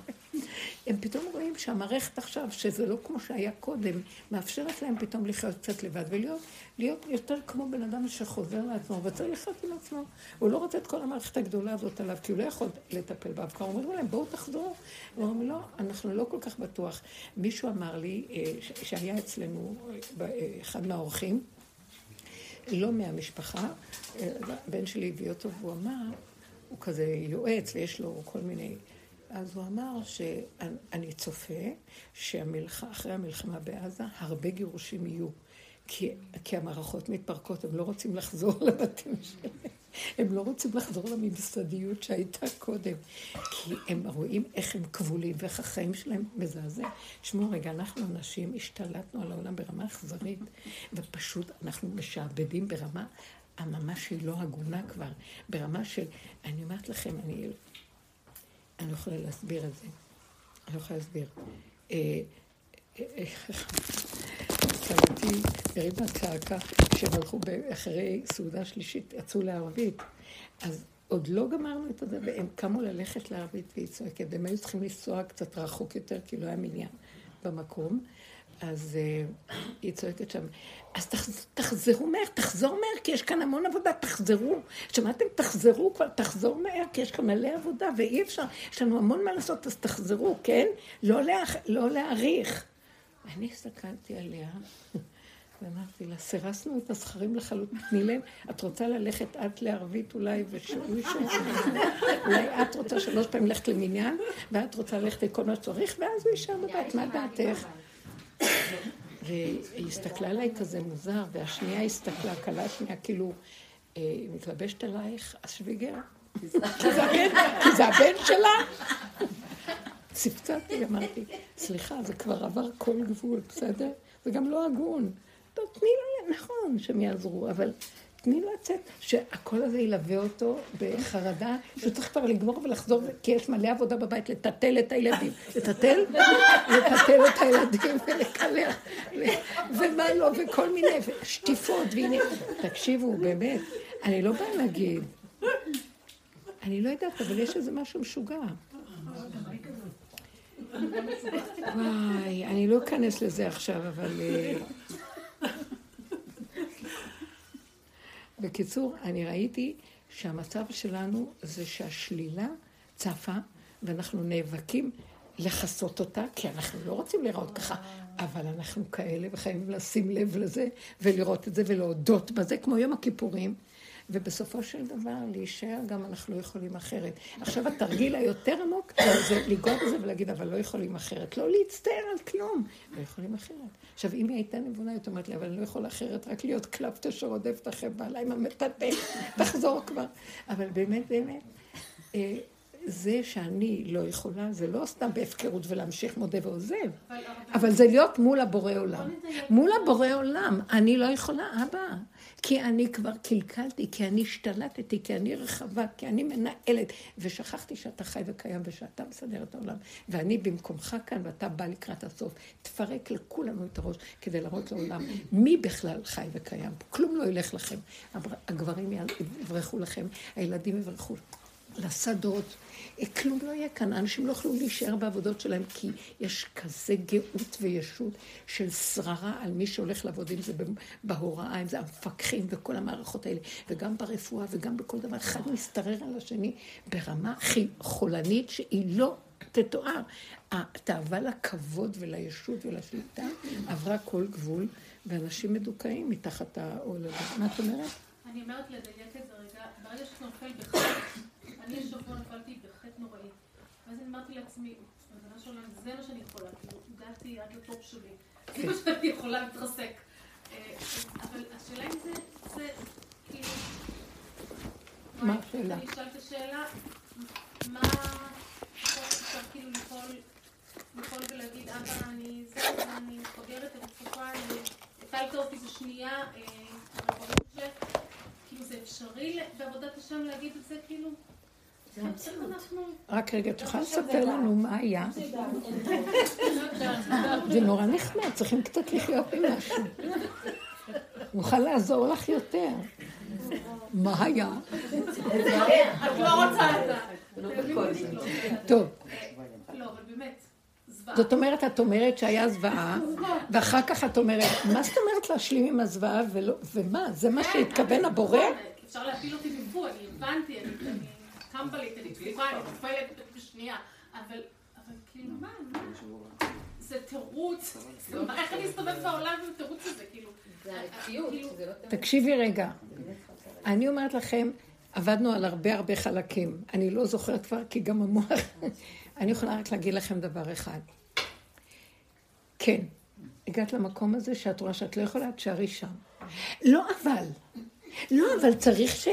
הם פתאום רואים שהמערכת עכשיו, שזה לא כמו שהיה קודם, מאפשרת להם פתאום לחיות קצת לבד ולהיות להיות יותר כמו בן אדם שחוזר לעצמו וצריך לחיות עם עצמו. הוא לא רוצה את כל המערכת הגדולה הזאת עליו, כי הוא לא יכול לטפל בה. כבר אומרים להם, בואו תחזרו. הוא אומר, לא, אנחנו לא כל כך בטוח. מישהו אמר לי, אה, שהיה אצלנו אה, אחד מהאורחים, לא מהמשפחה, הבן שלי הביא אותו והוא אמר, הוא כזה יועץ ויש לו כל מיני... אז הוא אמר שאני צופה שאחרי המלחמה בעזה הרבה גירושים יהיו. כי, כי המערכות מתפרקות, הם לא רוצים לחזור לבתים שלהם. הם לא רוצים לחזור לממסדיות שהייתה קודם. כי הם רואים איך הם כבולים ואיך החיים שלהם מזעזע. תשמעו רגע, אנחנו אנשים השתלטנו על העולם ברמה אכזרית, ופשוט אנחנו משעבדים ברמה הממש שהיא לא הגונה כבר. ברמה של, אני אומרת לכם, אני, אני לא יכולה להסביר את זה. אני לא יכולה להסביר. אה, אה, אה, סבתי הרימה צעקה כשהם הלכו אחרי סעודה שלישית, יצאו לערבית. אז עוד לא גמרנו את זה, והם קמו ללכת לערבית והיא צועקת, והם היו צריכים לנסוע קצת רחוק יותר, כי לא היה מניין במקום. אז uh, היא צועקת שם, אז תחז, תחזרו מהר, תחזור מהר, כי יש כאן המון עבודה, תחזרו. שמעתם? תחזרו כבר, תחזור מהר, כי יש כאן מלא עבודה, ואי אפשר, יש לנו המון מה לעשות, אז תחזרו, כן? לא, להח, לא. ואני הסתכלתי עליה, ואמרתי לה, סירסנו את הזכרים לחלוטין, תני להם, את רוצה ללכת את לערבית אולי, ושהוא ישב, אולי את רוצה שלוש פעמים ללכת למניין, ואת רוצה ללכת לכל מה שצריך, ואז הוא יישאר בבית, מה דעתך? והיא הסתכלה עליי כזה מוזר, והשנייה הסתכלה, כלה שנייה, כאילו, אה, מתלבשת עלייך, השוויגר? כי זה הבן שלה? צפצפתי, אמרתי, סליחה, זה כבר עבר כל גבול, בסדר? זה גם לא הגון. טוב, תני לו, נכון, שהם יעזרו, אבל תני לו לצאת, שהקול הזה ילווה אותו בחרדה, שהוא צריך כבר לגמור ולחזור, כי יש מלא עבודה בבית, לטטל את הילדים. לטטל? לטטל את הילדים ולקלח, ומה לא, וכל מיני, שטיפות, והנה, תקשיבו, באמת, אני לא באה להגיד, אני לא יודעת, אבל יש איזה משהו משוגע. וואי, אני לא אכנס לזה עכשיו, אבל... אה, בקיצור, אני ראיתי שהמצב שלנו זה שהשלילה צפה, ואנחנו נאבקים לכסות אותה, כי אנחנו לא רוצים לראות ככה, אבל אנחנו כאלה וחייבים לשים לב לזה, ולראות את זה ולהודות בזה, כמו יום הכיפורים. ובסופו של דבר להישאר גם אנחנו לא יכולים אחרת. עכשיו התרגיל היותר עמוק זה לנגוע בזה ולהגיד, אבל לא יכולים אחרת. לא להצטער על כלום, לא יכולים אחרת. עכשיו, אם היא הייתה נבונה, היא אומרת לי, אבל אני לא יכול אחרת, רק להיות קלפטה שרודפת אחרי בעלה עם המטאטא, תחזור כבר. אבל באמת, באמת, אה, זה שאני לא יכולה, זה לא סתם בהפקרות ולהמשיך מודה ועוזב, אבל זה להיות מול הבורא עולם. מול הבורא עולם, אני לא יכולה, אבא. כי אני כבר קלקלתי, כי אני השתלטתי, כי אני רחבה, כי אני מנהלת, ושכחתי שאתה חי וקיים ושאתה מסדר את העולם, ואני במקומך כאן ואתה בא לקראת הסוף. תפרק לכולנו את הראש כדי להראות לעולם מי בכלל חי וקיים. כלום לא ילך לכם. הגברים יברחו לכם, הילדים יברחו לשדות. כלום לא יהיה כאן, האנשים לא יוכלו להישאר בעבודות שלהם, כי יש כזה גאות וישות של שררה על מי שהולך לעבוד עם זה בהוראה, אם זה המפקחים וכל המערכות האלה, וגם ברפואה וגם בכל דבר, אחד משתרר על השני ברמה חולנית שהיא לא תתואר. התאווה לכבוד ולישות ולשליטה עברה כל גבול, ואנשים מדוכאים מתחת העול הזה. מה את אומרת? אני אומרת לדייק את זה רגע, ברגע שאתה נופל בחטא, אני השבוע נפלתי בחטא נוראי. ואז אני אמרתי לעצמי, ריבונו של עולם, זה מה שאני יכולה, כאילו, הגעתי עד לטופ שלי. זה מה שאני יכולה להתרסק. אה, אבל השאלה אם זה, זה, כאילו... מה השאלה? אני אשאל את השאלה, מה... אפשר כאילו לפעול, לפעול ולהגיד, אבא, אני זה, אני חוגרת, אני צופה, אני... הפעלת אותי בשנייה, כאילו זה אפשרי בעבודת השם להגיד את זה, כאילו... רק רגע, תוכל לספר לנו מה היה? זה נורא נחמד, צריכים קצת לחיות עם משהו. נוכל לעזור לך יותר. מה היה? את לא רוצה את זה. טוב. לא, אבל באמת. זאת אומרת, את אומרת שהיה זוועה, ואחר כך את אומרת, מה זאת אומרת להשלים עם הזוועה, ומה? זה מה שהתכוון הבורא? אפשר להפיל אותי מבוא, אני הבנתי, אני טמבלית, אני דפוקה, אני נופלת בשנייה, אבל כאילו, מה, מה? זה תירוץ, איך אני אסתובב בעולם עם התירוץ הזה, כאילו... כאילו- תקשיבי רגע, אני אומרת לכם, עבדנו על הרבה הרבה חלקים. אני לא זוכרת כבר, כי גם המוח... אני יכולה רק להגיד לכם דבר אחד. כן, הגעת למקום הזה שאת רואה שאת לא יכולה, תשארי שם. לא אבל, לא אבל צריך ש...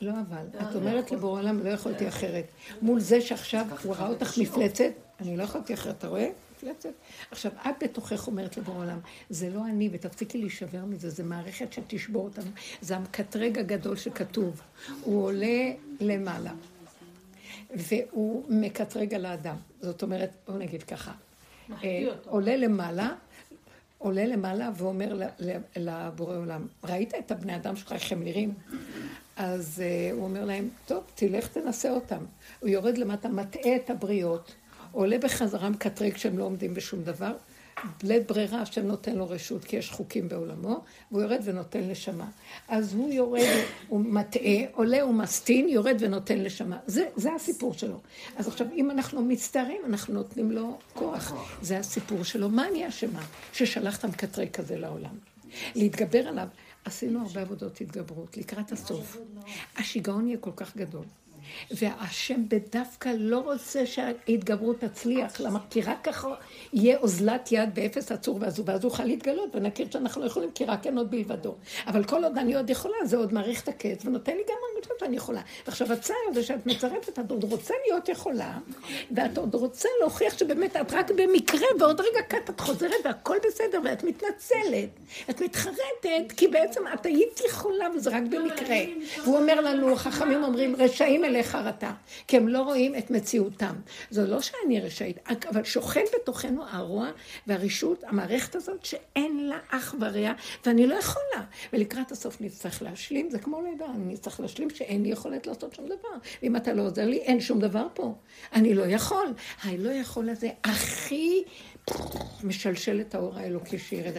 לא אבל, את אומרת לבורא עולם, לא יכולתי אחרת. מול זה שעכשיו הוא ראה אותך מפלצת, אני לא יכולתי אחרת, אתה רואה? מפלצת. עכשיו, את בתוכך אומרת לבורא עולם, זה לא אני, ותפסיקי להישבר מזה, זה מערכת שתשבור אותנו. זה המקטרג הגדול שכתוב. הוא עולה למעלה, והוא מקטרג על האדם. זאת אומרת, בואו נגיד ככה, אה, עולה למעלה, עולה למעלה ואומר לבורא עולם, ראית את הבני אדם שלך, איך הם נראים? אז uh, הוא אומר להם, טוב, תלך תנסה אותם. הוא יורד למטה, מטעה את הבריות, עולה בחזרה מקטרג שהם לא עומדים בשום דבר, בלית ברירה השם נותן לו רשות, כי יש חוקים בעולמו, והוא יורד ונותן לשמה. אז הוא יורד, הוא מטעה, עולה ומסטין, יורד ונותן לשמה. זה, זה הסיפור שלו. אז עכשיו, אם אנחנו מצטערים, אנחנו נותנים לו כוח. זה הסיפור שלו. מה אני אשמה? ששלח את המקטרי כזה לעולם. להתגבר עליו. עשינו הרבה עבודות התגברות לקראת הסוף. השיגעון יהיה כל כך גדול. והשם בדווקא לא רוצה שההתגברות תצליח, למה? כי רק ככה יהיה אוזלת יד באפס עצור ועזוב, ואז הוא יוכל להתגלות ונכיר שאנחנו לא יכולים, כי רק אין עוד בלבדו. אבל כל עוד אני עוד יכולה, זה עוד מעריך את הקץ, ונותן לי גם הרגשה שאני יכולה. ועכשיו הצער זה שאת מצרפת, את עוד רוצה להיות יכולה, ואת עוד רוצה להוכיח שבאמת את רק במקרה, ועוד רגע קט את חוזרת והכל בסדר, ואת מתנצלת, את מתחרטת, כי בעצם את היית יכולה וזה רק במקרה. והוא אומר לנו, חכמים אומרים, רשעים אלה חרטה, כי הם לא רואים את מציאותם. זה לא שאני רשאית, אבל שוכן בתוכנו הרוע והרישות, המערכת הזאת שאין לה אח ורע, ואני לא יכולה. ולקראת הסוף נצטרך להשלים, זה כמו לידה, אני צריך להשלים שאין לי יכולת לעשות שום דבר. ואם אתה לא עוזר לי, אין שום דבר פה. אני לא יכול. הלא יכול הזה הכי משלשל את האור האלוקי שירד.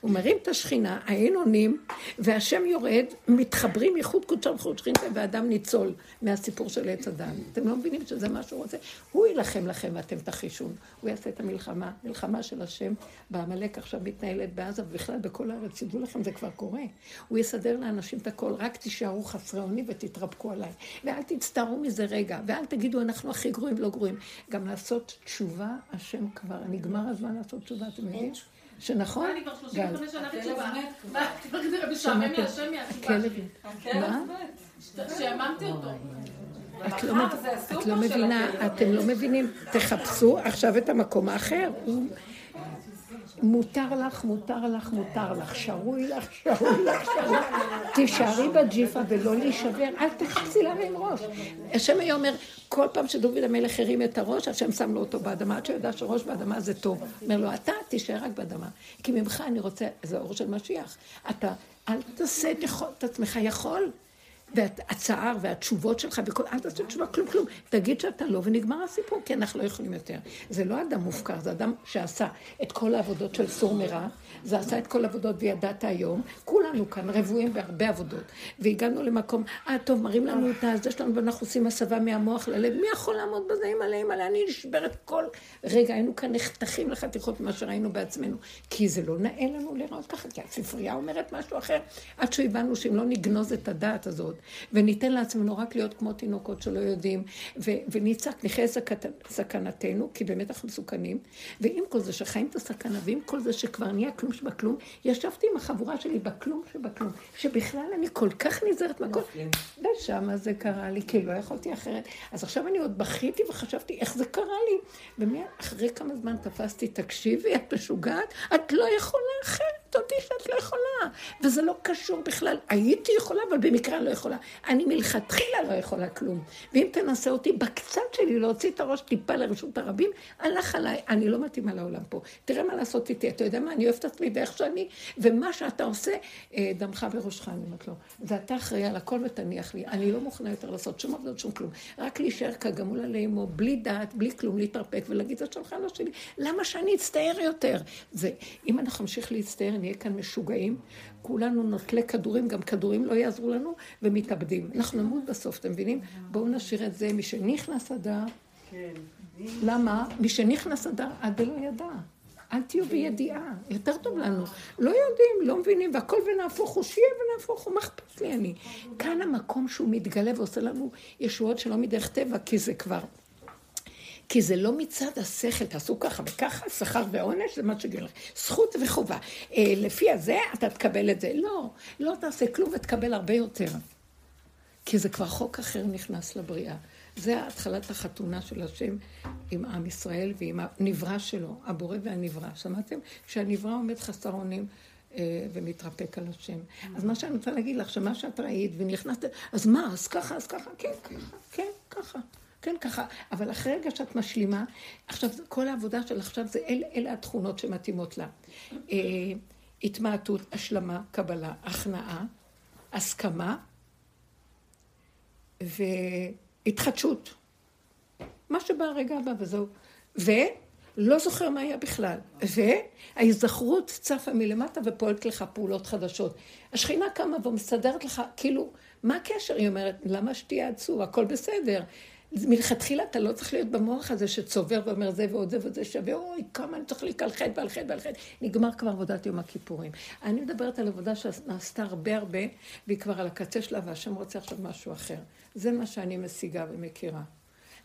הוא מרים את השכינה, האין עונים, והשם יורד, מתחברים ייחוד קודשם חוד שכינתה, ואדם ניצול מהסיפור של עץ אדם. אתם לא מבינים שזה מה שהוא רוצה? הוא יילחם לכם ואתם תחישון. הוא יעשה את המלחמה, מלחמה של השם בעמלק עכשיו מתנהלת בעזה, ובכלל בכל הארץ, תדעו לכם, זה כבר קורה. הוא יסדר לאנשים את הכל, רק תישארו חסרי אונים ותתרפקו עליי. ואל תצטערו מזה רגע, ואל תגידו, אנחנו הכי גרועים, לא גרועים. גם לעשות תשובה, השם כבר נגמר. נגמר הזמן לעשות תשובה, אתם יודעים? שנכון? אני כבר 35 שנה בתשובה. מה, זה משעמם לי השם מהתשובה מה? שעממתי אותו. את לא, לא מבינה, אתם לא מבינים, תחפשו עכשיו את המקום האחר. מותר לך, מותר לך, מותר לך, שרוי לך, שרוי לך, שרוי לך. תישארי בג'יפה ולא להישבר, אל תחפשי להרים ראש. השם היה אומר, כל פעם שדוד המלך הרים את הראש, השם שם לו אותו באדמה, עד שיודע שראש באדמה זה טוב. אומר לו, אתה תישאר רק באדמה, כי ממך אני רוצה, זה אור של משיח. אתה, אל תעשה את עצמך יכול. והצער והתשובות שלך, וכל, אל תעשה תשובה, כלום, כלום. תגיד שאתה לא, ונגמר הסיפור, כי אנחנו לא יכולים יותר. זה לא אדם מופקר, זה אדם שעשה את כל העבודות של סור מרע, זה עשה את כל העבודות וידעת היום. כולנו כאן רבועים בהרבה עבודות. והגענו למקום, אה, טוב, מראים לנו את הזה שלנו, ואנחנו עושים הסבה מהמוח ללב. מי יכול לעמוד בזה? אימא'לה, אימא'לה, אני נשברת כל רגע. היינו כאן נחתכים לחתיכות ממה שראינו בעצמנו. כי זה לא נאה לנו לראות ככה, כי הספרייה אומרת משהו אחר. עד שהבנו שאם לא נגנוז את הדעת הזאת, וניתן לעצמנו רק להיות כמו תינוקות שלא יודעים, ו- ונצעק, נחיה זקת, סכנתנו, כי באמת אנחנו מסוכנים, ועם כל זה שחיים את הסכנה, ועם כל זה שכבר נהיה כלום שבכלום, ישבתי עם החבורה שלי בכלום שבכלום, שבכלל אני כל כך נזהרת מהכל, ושם זה קרה לי, כי לא יכולתי אחרת. אז עכשיו אני עוד בכיתי וחשבתי איך זה קרה לי. ואחרי כמה זמן תפסתי, תקשיבי, את משוגעת, את לא יכולה אחרת. תודי שאת לא יכולה. וזה לא קשור בכלל. הייתי יכולה, אבל במקרה לא יכולה. אני מלכתחילה לא יכולה כלום. ואם תנסה אותי בקצת שלי להוציא את הראש טיפה לרשות הרבים, הלך עליי. אני לא מתאימה לעולם פה. תראה מה לעשות איתי. אתה יודע מה? אני אוהבת את עצמי באיך שאני, ומה שאתה עושה, אה, דמך בראשך, אני אומרת לו. זה אתה אחראי על הכל ותניח לי. אני לא מוכנה יותר לעשות שום עבודות, שום כלום. רק להישאר כגמול עלי אמו, בלי דעת, בלי כלום, להתרפק ולהגיד, זה שלך לא שלי. למה שאני אצטער יותר? ואם אנחנו נמשיך להצטער, נהיה כאן משוגעים, כולנו נוטלי כדורים, גם כדורים לא יעזרו לנו, ומתאבדים. אנחנו נמות בסוף, אתם מבינים? בואו נשאיר את זה, מי שנכנס אדר, כן. למה? מי שנכנס אדר, עד ולא ידע. אל תהיו בידיעה, יותר טוב לנו. לא יודעים, לא מבינים, והכל ונהפוך הוא, שיהיה ונהפוך הוא, מה אכפת לי אני? כאן המקום שהוא מתגלה ועושה לנו ישועות שלא מדרך טבע, כי זה כבר כי זה לא מצד השכל, תעשו ככה וככה, שכר ועונש, זה מה שגיל לך. זכות וחובה. אה, לפי הזה, אתה תקבל את זה. לא, לא תעשה כלום ותקבל הרבה יותר. כי זה כבר חוק אחר נכנס לבריאה. זה התחלת החתונה של השם עם עם ישראל ועם הנברא שלו, הבורא והנברא. שמעתם? כשהנברא עומד חסר אונים אה, ומתרפק על השם. אז מה שאני רוצה להגיד לך, שמה שאת ראית ונכנסת, אז מה, אז ככה, אז ככה, כן, ככה, כן, ככה. כן, ככה. אבל אחרי רגע שאת משלימה, עכשיו, כל העבודה של עכשיו, זה אל, אלה התכונות שמתאימות לה. אה, התמעטות, השלמה, קבלה, הכנעה, הסכמה והתחדשות. מה שבא הרגע הבא וזהו. לא זוכר מה היה בכלל. וההיזכרות צפה מלמטה ופועלת לך פעולות חדשות. השכינה קמה ומסדרת לך, כאילו, מה הקשר? היא אומרת, למה שתהיה עצוב? הכל בסדר. מלכתחילה אתה לא צריך להיות במוח הזה שצובר ואומר זה ועוד זה וזה שווה, אוי, כמה אני צריך חטא ועל חטא. נגמר כבר עבודת יום הכיפורים. אני מדברת על עבודה שנעשתה הרבה הרבה, והיא כבר על הקצה שלה, והשם רוצה עכשיו משהו אחר. זה מה שאני משיגה ומכירה.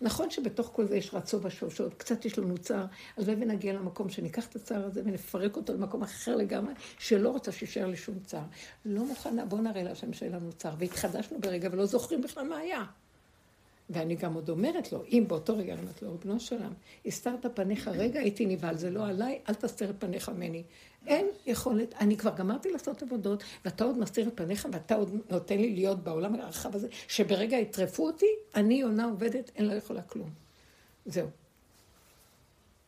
נכון שבתוך כל זה יש רצו ושוב, שעוד קצת יש לנו צער, אז אולי נגיע למקום שניקח את הצער הזה ונפרק אותו למקום אחר לגמרי, שלא רוצה שישאר לי שום צער. לא מוכנה, בואו נראה להשם שאין לנו צער. והתחדשנו ברגע ולא זוכרים בכלל מה היה. ואני גם עוד אומרת לו, אם באותו רגע אני אומרת לו, ריבונו שלם, הסתרת פניך רגע, הייתי נבהל, זה לא עליי, אל תסתיר את פניך ממני. אין יכולת, אני כבר גמרתי לעשות עבודות, ואתה עוד מסתיר את פניך, ואתה עוד נותן לי להיות בעולם הרחב הזה, שברגע יטרפו אותי, אני יונה עובדת, אין לה יכולה כלום. זהו.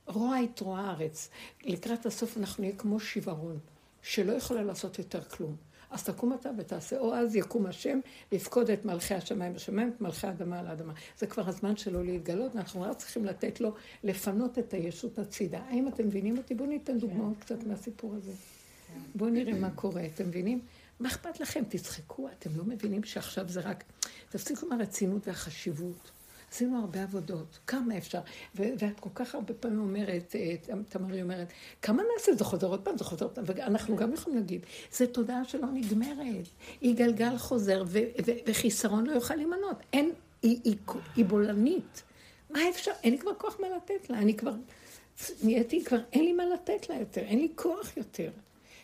רוע יתרוע הארץ. לקראת הסוף אנחנו נהיה כמו שיוורון, שלא יכולה לעשות יותר כלום. אז תקום אתה ותעשה, או אז יקום השם ויפקוד את מלכי השמיים בשמיים, את מלכי האדמה על האדמה. זה כבר הזמן שלו להתגלות, ואנחנו רק צריכים לתת לו לפנות את הישות הצידה. האם אתם מבינים אותי? בואו ניתן דוגמאות קצת מהסיפור הזה. בואו נראה מה קורה, אתם מבינים? מה אכפת לכם? תצחקו, אתם לא מבינים שעכשיו זה רק... תפסיקו מהרצינות והחשיבות. עשינו הרבה עבודות, כמה אפשר? ואת כל כך הרבה פעמים אומרת, אה, תמרי אומרת, כמה נעשה? זה חוזר עוד פעם, זה חוזר עוד פעם, ואנחנו גם יכולים להגיד, זו תודעה שלא נגמרת. היא גלגל חוזר, וחיסרון לא יוכל להימנות. אין, היא, היא, היא בולנית. מה אפשר? אין לי כבר כוח מה לתת לה, אני כבר... נהייתי כבר, אין לי מה לתת לה יותר, אין לי כוח יותר.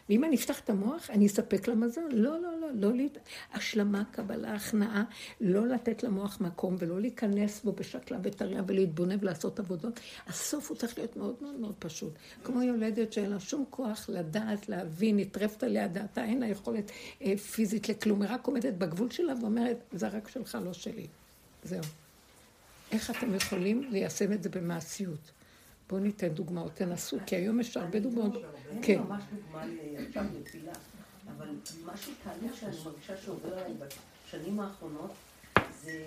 ואם אני אפתח את המוח, אני אספק לה מזון. לא, לא, לא, לא להת... השלמה, קבלה, הכנעה, לא לתת למוח מקום ולא להיכנס בו בשקלה וטריה ולהתבונן ולעשות עבודות. הסוף הוא צריך להיות מאוד מאוד מאוד פשוט. כמו יולדת שאין לה שום כוח לדעת, להבין, נטרפת עליה דעתה, אין לה יכולת אה, פיזית לכלום, היא רק עומדת בגבול שלה ואומרת, זה רק שלך, לא שלי. זהו. איך אתם יכולים ליישם את זה במעשיות? בואו ניתן דוגמאות, תנסו, כי היום יש הרבה דוגמאות. כן. אין ממש דוגמה עכשיו לתפילה, אבל משהו תהליך שאני מרגישה שעובר עליי בשנים האחרונות, זה...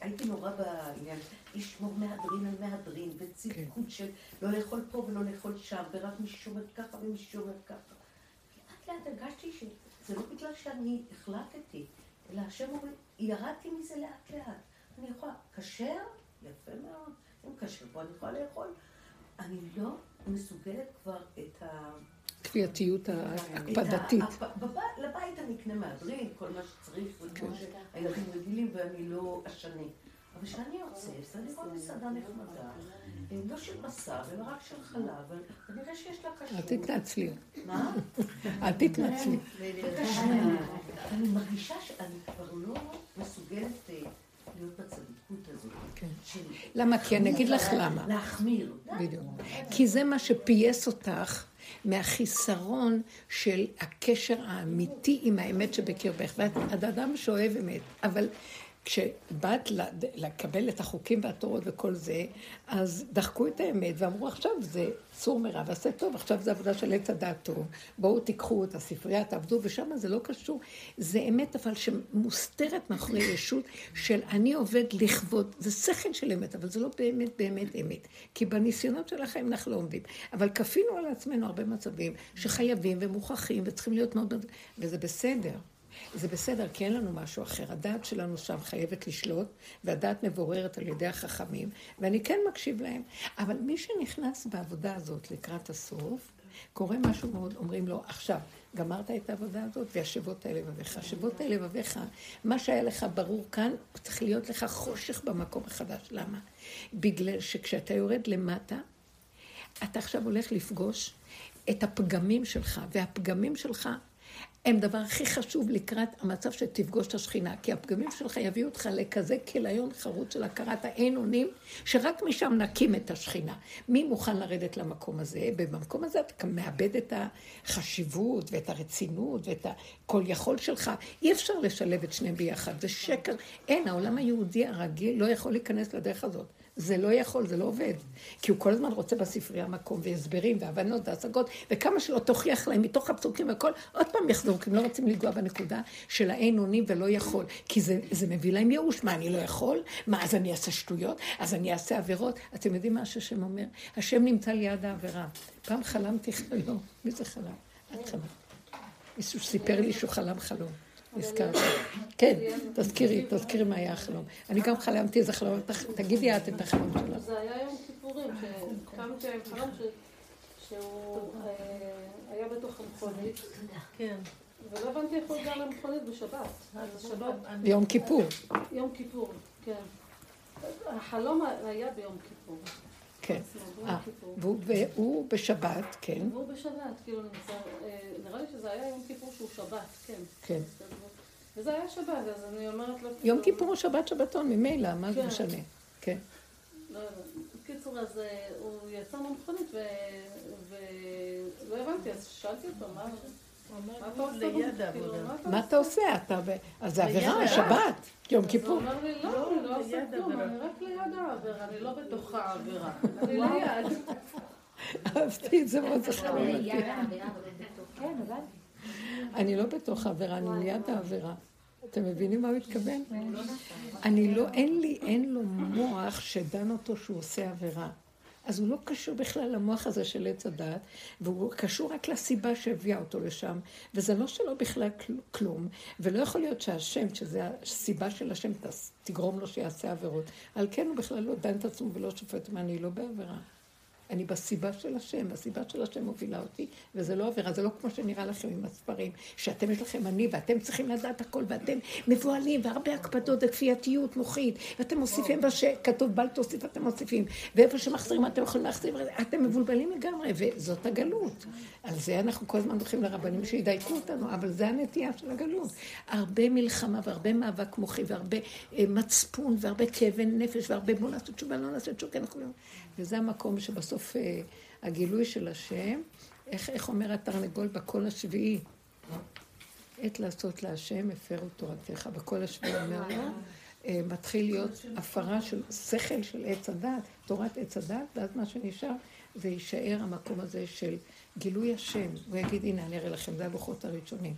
הייתי נורא בעניין, לשמור מהדרין על מהדרין, וצדקות של לא לאכול פה ולא לאכול שם, ורק מישהו שאומר ככה ומישהו שאומר ככה. לאט לאט הרגשתי שזה לא בגלל שאני החלטתי, אלא השם אומר, ירדתי מזה לאט לאט. אני יכולה, כשר? יפה מאוד. אם כשר פה אני יכולה לאכול. אני לא מסוגלת כבר את ה... כפייתיות ההקפדתית. לבית אני אקנה מהדרין, כל מה שצריך, כן. שהילדים רגילים ואני לא אשנה. אבל כשאני יוצאת, אני רואה מסעדה נחמדה, אה, לא של בשר, אלא רק של חלב, אבל כנראה שיש לה קשור. אל תתנצלי. מה? אל תתנצלי. אני מרגישה שאני כבר לא מסוגלת אה, להיות בצדיקות הזאת. כן. למה? כי אני אגיד לך למה. להחמיר. בדיוק. כי זה מה שפייס אותך מהחיסרון של הקשר האמיתי עם האמת שבקרבך. ואת אדם שאוהב אמת, אבל כשבאת לקבל את החוקים והתורות וכל זה, אז דחקו את האמת ואמרו עכשיו זה סור מרע ועשה טוב, עכשיו זה עבודה של עץ הדעת טוב, בואו תיקחו את הספרייה, תעבדו, ושם זה לא קשור. זה אמת אבל שמוסתרת מאחורי ישות של אני עובד לכבוד, זה שכל של אמת, אבל זה לא באמת באמת אמת. כי בניסיונות של החיים אנחנו לא עומדים. אבל כפינו על עצמנו הרבה מצבים שחייבים ומוכרחים וצריכים להיות מאוד... וזה בסדר. זה בסדר, כי אין לנו משהו אחר. הדעת שלנו שם חייבת לשלוט, והדעת מבוררת על ידי החכמים, ואני כן מקשיב להם. אבל מי שנכנס בעבודה הזאת לקראת הסוף, קורה משהו מאוד, אומרים לו, עכשיו, גמרת את העבודה הזאת, והשבות האלה לבביך. השבות האלה לבביך, מה שהיה לך ברור כאן, צריך להיות לך חושך במקום החדש. למה? בגלל שכשאתה יורד למטה, אתה עכשיו הולך לפגוש את הפגמים שלך, והפגמים שלך הם דבר הכי חשוב לקראת המצב שתפגוש את השכינה. כי הפגמים שלך יביאו אותך לכזה כליון חרוץ של הכרת האין אונים, שרק משם נקים את השכינה. מי מוכן לרדת למקום הזה? במקום הזה אתה מאבד את החשיבות ואת הרצינות ואת הכל יכול שלך. אי אפשר לשלב את שניהם ביחד, זה שקר. אין, העולם היהודי הרגיל לא יכול להיכנס לדרך הזאת. זה לא יכול, זה לא עובד. כי הוא כל הזמן רוצה בספרייה מקום והסברים והבנות והשגות, וכמה שלא תוכיח להם מתוך הפסוקים והכל, עוד פעם יחזרו, כי הם לא רוצים לנגוע בנקודה של האין אונים ולא יכול. כי זה, זה מביא להם ייאוש, מה, אני לא יכול? מה, אז אני אעשה שטויות? אז אני אעשה עבירות? אתם יודעים מה שהשם אומר? השם נמצא ליד העבירה. פעם חלמתי חלום. מי זה חלם? את חלמת. מישהו סיפר לי שהוא חלם חלום. נזכרתי. כן, תזכירי, תזכירי מה היה החלום. אני גם חלמתי איזה חלום, תגידי את את החלום שלך. זה היה יום כיפורים, שקמתי עם חלום שהוא אה, היה בתוך המכונית. כן. ולא הבנתי איך הוא הגיע למכונית בשבת. יום כיפור. יום כיפור, כן. החלום היה ביום כיפור. כן. אה, והוא בשבת, כן. והוא בשבת, כאילו אה, נראה לי שזה היה יום כיפור שהוא שבת, כן. כן. וזה היה שבת, אז אני אומרת לו... יום כיפור הוא שבת שבתון, ממילא, מה זה כן. משנה? כן. לא, בקיצור, אז אה, הוא יצא מהמכונית ולא הבנתי, אז שאלתי אותו, מה... מה אתה עושה? אתה אז זה עבירה, שבת, יום כיפור. הוא אמר לי, לא, אני לא עושה כלום, אני רק ליד העבירה, אני לא בתוך העבירה. אני ליד. אהבתי את זה מאוד זכר אני לא בתוך העבירה, אני ליד העבירה. אתם מבינים מה הוא התכוון? אני לא, אין לי, אין לו מוח שדן אותו שהוא עושה עבירה. אז הוא לא קשור בכלל למוח הזה של עץ הדעת, והוא קשור רק לסיבה שהביאה אותו לשם, וזה לא שלא בכלל כלום, ולא יכול להיות שהשם, שזה הסיבה של השם, תגרום לו שיעשה עבירות. על כן הוא בכלל לא דן את עצמו ולא שופט מה, אני לא בעבירה. אני בסיבה של השם, הסיבה של השם מובילה אותי, וזה לא עבירה, זה לא כמו שנראה לכם עם הספרים, שאתם יש לכם אני, ואתם צריכים לדעת הכל, ואתם מבוהלים, והרבה הקפדות וכפייתיות מוחית, ואתם מוסיפים מה שכתוב בל תוסיף, אתם מוסיפים, ואיפה שמחזירים אתם יכולים להחזיר, אתם מבולבלים לגמרי, וזאת הגלות. על זה אנחנו כל הזמן הולכים לרבנים שידייקו אותנו, אבל זה הנטייה של הגלות. הרבה מלחמה והרבה מאבק מוחי, והרבה אה, מצפון, והרבה כאבי נפש, והרבה בוא נעשה תשובה, לא נעשה תשובה, אנחנו לא... וזה המקום שבסוף אה, הגילוי של השם, איך, איך אומר התרנגול בקול השביעי? עת לעשות להשם, הפרו תורתך. בקול השביעי אומר לו, אה, מתחיל להיות הפרה של שכל של עץ הדת, תורת עץ הדת, ואז מה שנשאר זה יישאר המקום הזה של גילוי השם. הוא יגיד, הנה, אני אראה לכם, זה הלוחות הראשונים.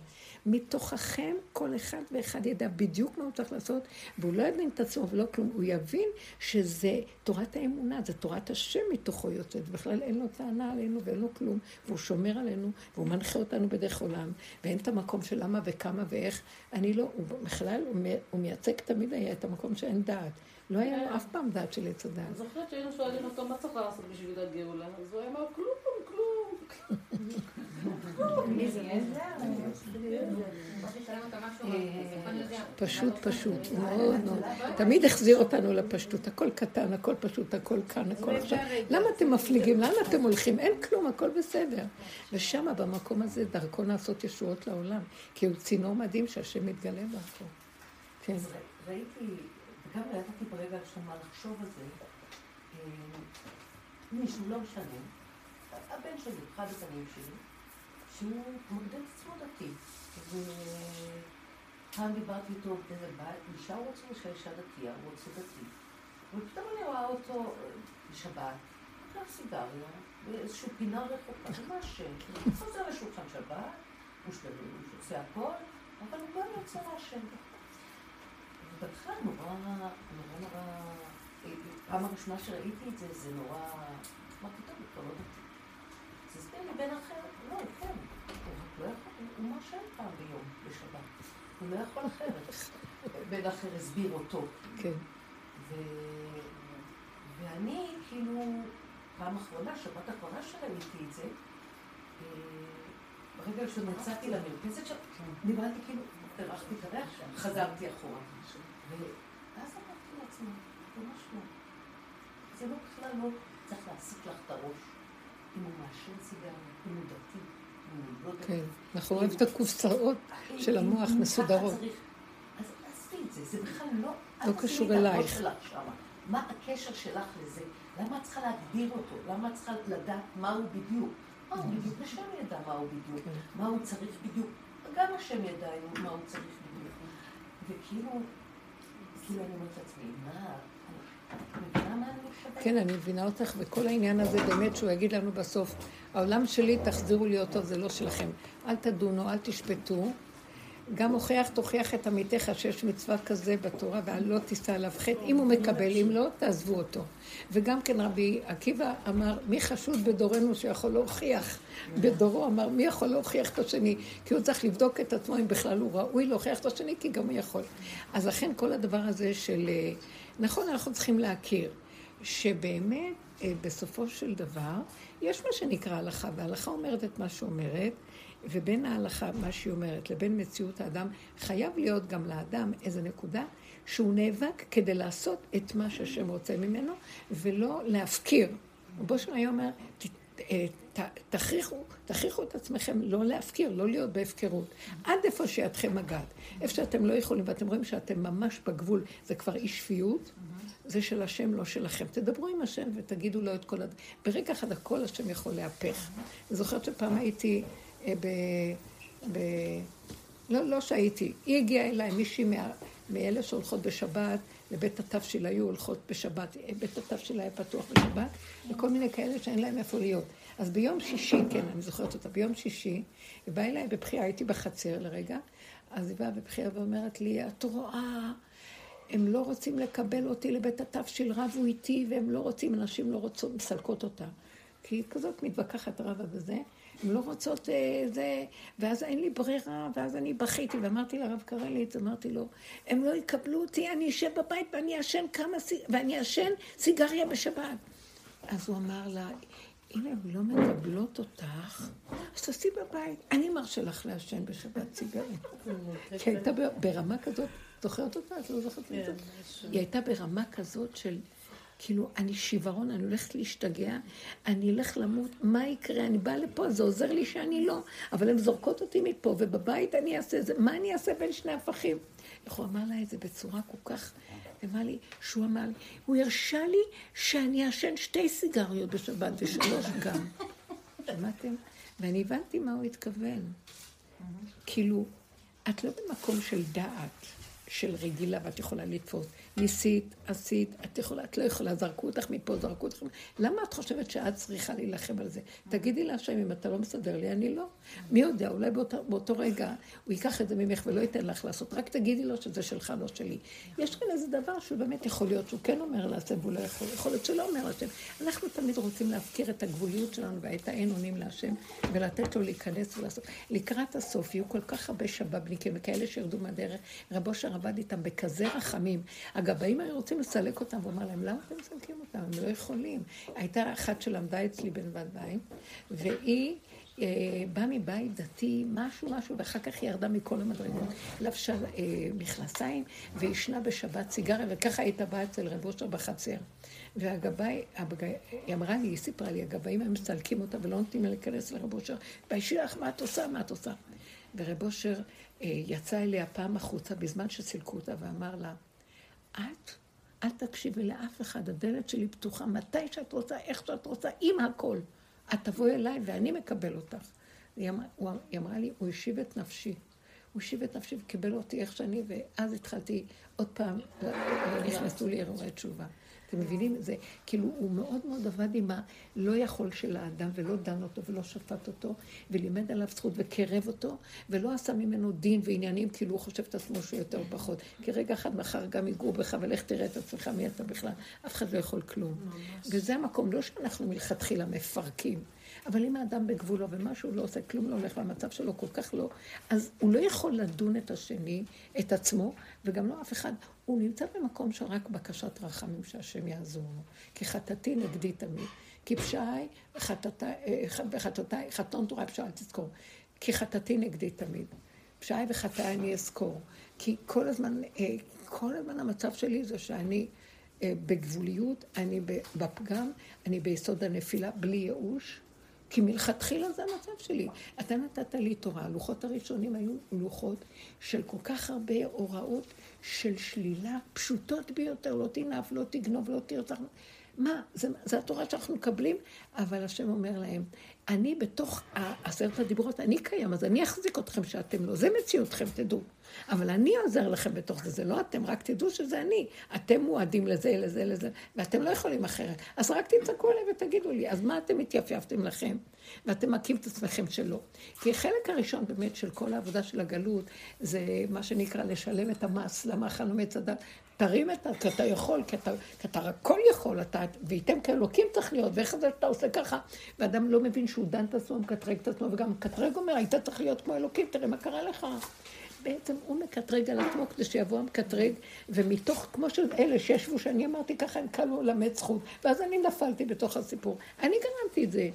מתוככם כל אחד ואחד ידע בדיוק מה הוא צריך לעשות, והוא לא יבין את עצמו ולא כלום, הוא יבין שזה תורת האמונה, זה תורת השם מתוכו יוצאת, בכלל אין לו טענה עלינו ואין לו כלום, והוא שומר עלינו, והוא מנחה אותנו בדרך עולם, ואין את המקום של למה וכמה ואיך, אני לא, הוא בכלל, הוא מייצג תמיד היה את המקום שאין דעת. לא היה לו אף פעם דעת של עץ הדעת. אני זוכרת שהיינו שואלים אותו מה צריך לעשות בשביל הגאולה, אז הוא אמר כלום, כלום. פשוט, פשוט, מאוד מאוד. תמיד החזיר אותנו לפשטות, הכל קטן, הכל פשוט, הכל כאן, הכל עכשיו. למה אתם מפליגים? לאן אתם הולכים? אין כלום, הכל בסדר. ושם, במקום הזה, דרכו נעשות ישועות לעולם, כי הוא צינור מדהים שהשם מתגלה דרכו. כן. ראיתי, וגם ידעתי ברגע עכשיו מה לחשוב על זה, אה, מישהו, לא משנה, הבן שלי, אחד הבנים שלי, שהוא מגדיר את עצמו דתי. ופעם דיברתי איתו באיזה בית, אישה הוא רוצה שהאישה דתייה, הוא רוצה דתי. ופתאום אני רואה אותו בשבת, לקח סיגריה, באיזושהי פינה רחוקה, ממש, חוזר לשולחן שבת, הוא עושה הכל, אבל הוא גם יוצא מהשם. ובהתחלה נורא, נורא נורא, פעם הראשונה שראיתי את זה, זה נורא, מה פתאום, הוא כבר לא דתי. תסביר לי בן אחר, לא, כן, הוא לא יכול, הוא מרשה פעם ביום בשבת. הוא לא יכול אחרת. בן אחר הסביר אותו. כן. ואני, כאילו, פעם אחרונה, שבת אחרונה שראיתי את זה, אה, ברגע שנצאתי למרפסת שם, דיברתי כאילו, הרחתי את הריח שם, חזרתי אחורה. ואז אמרתי לעצמי, ממש לא. זה לא בכלל לא צריך להסיק לך את הראש. אם הוא מעשן סיגריה, אם הוא דתי, כן, אנחנו רואים את הקופסאות של המוח מסודרות. אז עזבי את זה, זה בכלל לא... לא קשור אלייך. מה הקשר שלך לזה? למה את צריכה להגדיר אותו? למה את צריכה לדעת מה הוא בדיוק? מה הוא בדיוק? השם ידע מה הוא בדיוק. כן. מה הוא צריך בדיוק. גם השם ידע מה הוא צריך בדיוק. וכאילו, כאילו אני אומרת לעצמי, מה... כן, אני מבינה אותך, וכל העניין הזה באמת שהוא יגיד לנו בסוף, העולם שלי, תחזירו לי אותו, זה לא שלכם. אל תדונו, אל תשפטו. גם הוכיח, תוכיח את עמיתך שיש מצווה כזה בתורה, ולא תישא עליו חטא. אם הוא מקבל, אם לא, תעזבו אותו. וגם כן רבי עקיבא אמר, מי חשוד בדורנו שיכול להוכיח? בדורו אמר, מי יכול להוכיח את השני? כי הוא צריך לבדוק את עצמו אם בכלל הוא ראוי להוכיח את השני, כי גם הוא יכול. אז לכן כל הדבר הזה של... נכון, אנחנו צריכים להכיר שבאמת, אה, בסופו של דבר, יש מה שנקרא הלכה, וההלכה אומרת את מה שאומרת, ובין ההלכה, מה שהיא אומרת, לבין מציאות האדם, חייב להיות גם לאדם איזו נקודה שהוא נאבק כדי לעשות את מה שהשם רוצה ממנו, ולא להפקיר. רבו שם היה אומר, אה, תכריחו, תכריחו את עצמכם לא להפקיר, לא להיות בהפקרות. עד איפה שידכם מגעת. איפה שאתם לא יכולים, ואתם רואים שאתם ממש בגבול, זה כבר אי שפיות, זה של השם, לא שלכם. תדברו עם השם ותגידו לו את כל הד... ברגע אחד הכל השם יכול להפך. אני זוכרת שפעם הייתי אה, ב... ב... לא, לא שהייתי, היא הגיעה אליי, מישהי מה... מאלה שהולכות בשבת, לבית התו שלה היו הולכות בשבת, בית התו שלה היה פתוח בשבת, וכל מיני כאלה שאין להם איפה להיות. אז ביום שישי, כן, אני זוכרת אותה, ביום שישי, היא באה אליי בבחייה, הייתי בחצר לרגע, אז היא באה בבחייה ואומרת לי, את רואה, הם לא רוצים לקבל אותי לבית התבשיל, רבו איתי, והם לא רוצים, אנשים לא רוצות, מסלקות אותה. כי היא כזאת מתווכחת רבה וזה, הן לא רוצות אה, זה, ואז אין לי ברירה, ואז אני בכיתי, ואמרתי לרב קרליץ, אמרתי לו, הם לא יקבלו אותי, אני אשב בבית ואני אעשן כמה, ואני אעשן סיגריה בשבת. אז הוא אמר לה, אם הן לא מקבלות אותך, אז תעשי בבית. אני מרשה לך לעשן בשבת סיגריה. כי הייתה ברמה כזאת, זוכרת אותה? את לא זוכרת את זה? היא הייתה ברמה כזאת של... כאילו, אני שיוורון, אני הולכת להשתגע, אני אלך למות, מה יקרה? אני באה לפה, זה עוזר לי שאני לא, אבל הן זורקות אותי מפה, ובבית אני אעשה זה, מה אני אעשה בין שני הפכים? איך הוא אמר לה את זה בצורה כל כך... אמר לי, שהוא אמר לי, הוא הרשה לי שאני אעשן שתי סיגריות בשבת ושלוש גם. שמעתם? ואני הבנתי מה הוא התכוון. כאילו, את לא במקום של דעת, של רגילה, ואת יכולה לתפוס. ניסית, עשית, את יכולה, את לא יכולה, זרקו אותך מפה, זרקו אותך. למה את חושבת שאת צריכה להילחם על זה? תגידי להשם, אם אתה לא מסדר לי, אני לא. מי יודע, אולי באותו, באותו רגע הוא ייקח את זה ממך ולא ייתן לך לעשות, רק תגידי לו שזה שלך, לא שלי. יש כאן איזה דבר שהוא באמת יכול להיות שהוא כן אומר להשם והוא לא יכול, יכול להיות שלא אומר להשם. אנחנו תמיד רוצים להפקיר את הגבוליות שלנו ואת האין אונים להשם ולתת לו להיכנס ולעשות. לקראת הסוף יהיו כל כך הרבה שבבניקים וכאלה שירדו מהדרך. רבו שר איתם בכזה רחמים. הגבאים היו רוצים לסלק אותם, והוא אמר להם, למה אתם מסלקים אותם? הם לא יכולים. הייתה אחת שלמדה אצלי בנבדיים, והיא... אה, באה מבית דתי, משהו משהו, ואחר כך היא ירדה מכל המדרגות, לבשה אה, מכנסיים ועישנה בשבת סיגריה, וככה הייתה באה אצל רב אושר בחצר. והגבאי, היא אמרה לי, היא סיפרה לי, הגבאים הם מסלקים אותה ולא נותנים לה להיכנס לרב אושר, והאישי לך, מה את עושה? מה את עושה? ורב אושר אה, יצא אליה פעם החוצה בזמן שסילקו אותה ואמר לה, את, אל תקשיבי לאף אחד, הדלת שלי פתוחה, מתי שאת רוצה, איך שאת רוצה, עם הכל. את תבואי אליי ואני מקבל אותך. היא אמרה, היא אמרה לי, הוא השיב את נפשי. הוא השיב את נפשי וקיבל אותי איך שאני, ואז התחלתי עוד פעם, נכנסו לי אירועי תשובה. אתם מבינים? זה כאילו, הוא מאוד מאוד עבד עם הלא יכול של האדם, ולא דן אותו ולא שפט אותו, ולימד עליו זכות וקרב אותו, ולא עשה ממנו דין ועניינים, כאילו הוא חושב את עצמו שהוא יותר או פחות. כי רגע אחד מחר גם ייגעו בך, ולך תראה את עצמך מי אתה בכלל. אף אחד לא יכול כלום. וזה המקום, לא שאנחנו מלכתחילה מפרקים. אבל אם האדם בגבולו ומשהו לא עושה, כלום לא הולך והמצב שלו כל כך לא, אז הוא לא יכול לדון את השני, את עצמו, וגם לא אף אחד. הוא נמצא במקום של רק בקשת רחמים שהשם יעזור לו. כי חטאתי נגדי תמיד. כי פשעי וחטאתי, חתון תורה פשעי, אל תזכור. כי חטאתי נגדי תמיד. פשעי וחטאי אני אזכור. כי כל הזמן, אה, כל הזמן המצב שלי זה שאני אה, בגבוליות, אני בפגם, אני ביסוד הנפילה, בלי ייאוש. כי מלכתחילה זה המצב שלי. אתה נתת לי תורה, הלוחות הראשונים היו לוחות של כל כך הרבה הוראות של שלילה, פשוטות ביותר, לא תנאף, לא תגנוב, לא תרצח. מה? זה, זה התורה שאנחנו מקבלים, אבל השם אומר להם, אני בתוך עשרת הדיברות, אני קיים, אז אני אחזיק אתכם שאתם לא. זה מציאותכם, תדעו. אבל אני עוזר לכם בתוך זה, זה לא אתם, רק תדעו שזה אני. אתם מועדים לזה, לזה, לזה, ואתם לא יכולים אחרת. אז רק תצעקו עליי ותגידו לי, אז מה אתם התייפייפתם לכם? ואתם מכים את עצמכם שלא. כי החלק הראשון באמת של כל העבודה של הגלות, זה מה שנקרא לשלם את המס למאכל עומד הדת. תרים את ה... כי אתה יכול, כי אתה, כי אתה הכל יכול, אתה, וייתם כאלוקים צריך להיות, ואיך זה שאתה עושה ככה? ואדם לא מבין שהוא דן את עצמו, מקטרג את עצמו, וגם מקטרג אומר, היית צריך להיות כמו אלוקים, תראה מה קרה לך. בעצם הוא מקטרג על עצמו כדי שיבוא המקטרג, ומתוך, כמו של אלה שישבו, שאני אמרתי ככה, הם קלו למד זכות, ואז אני נפלתי בתוך הסיפור. אני גרמתי את זה.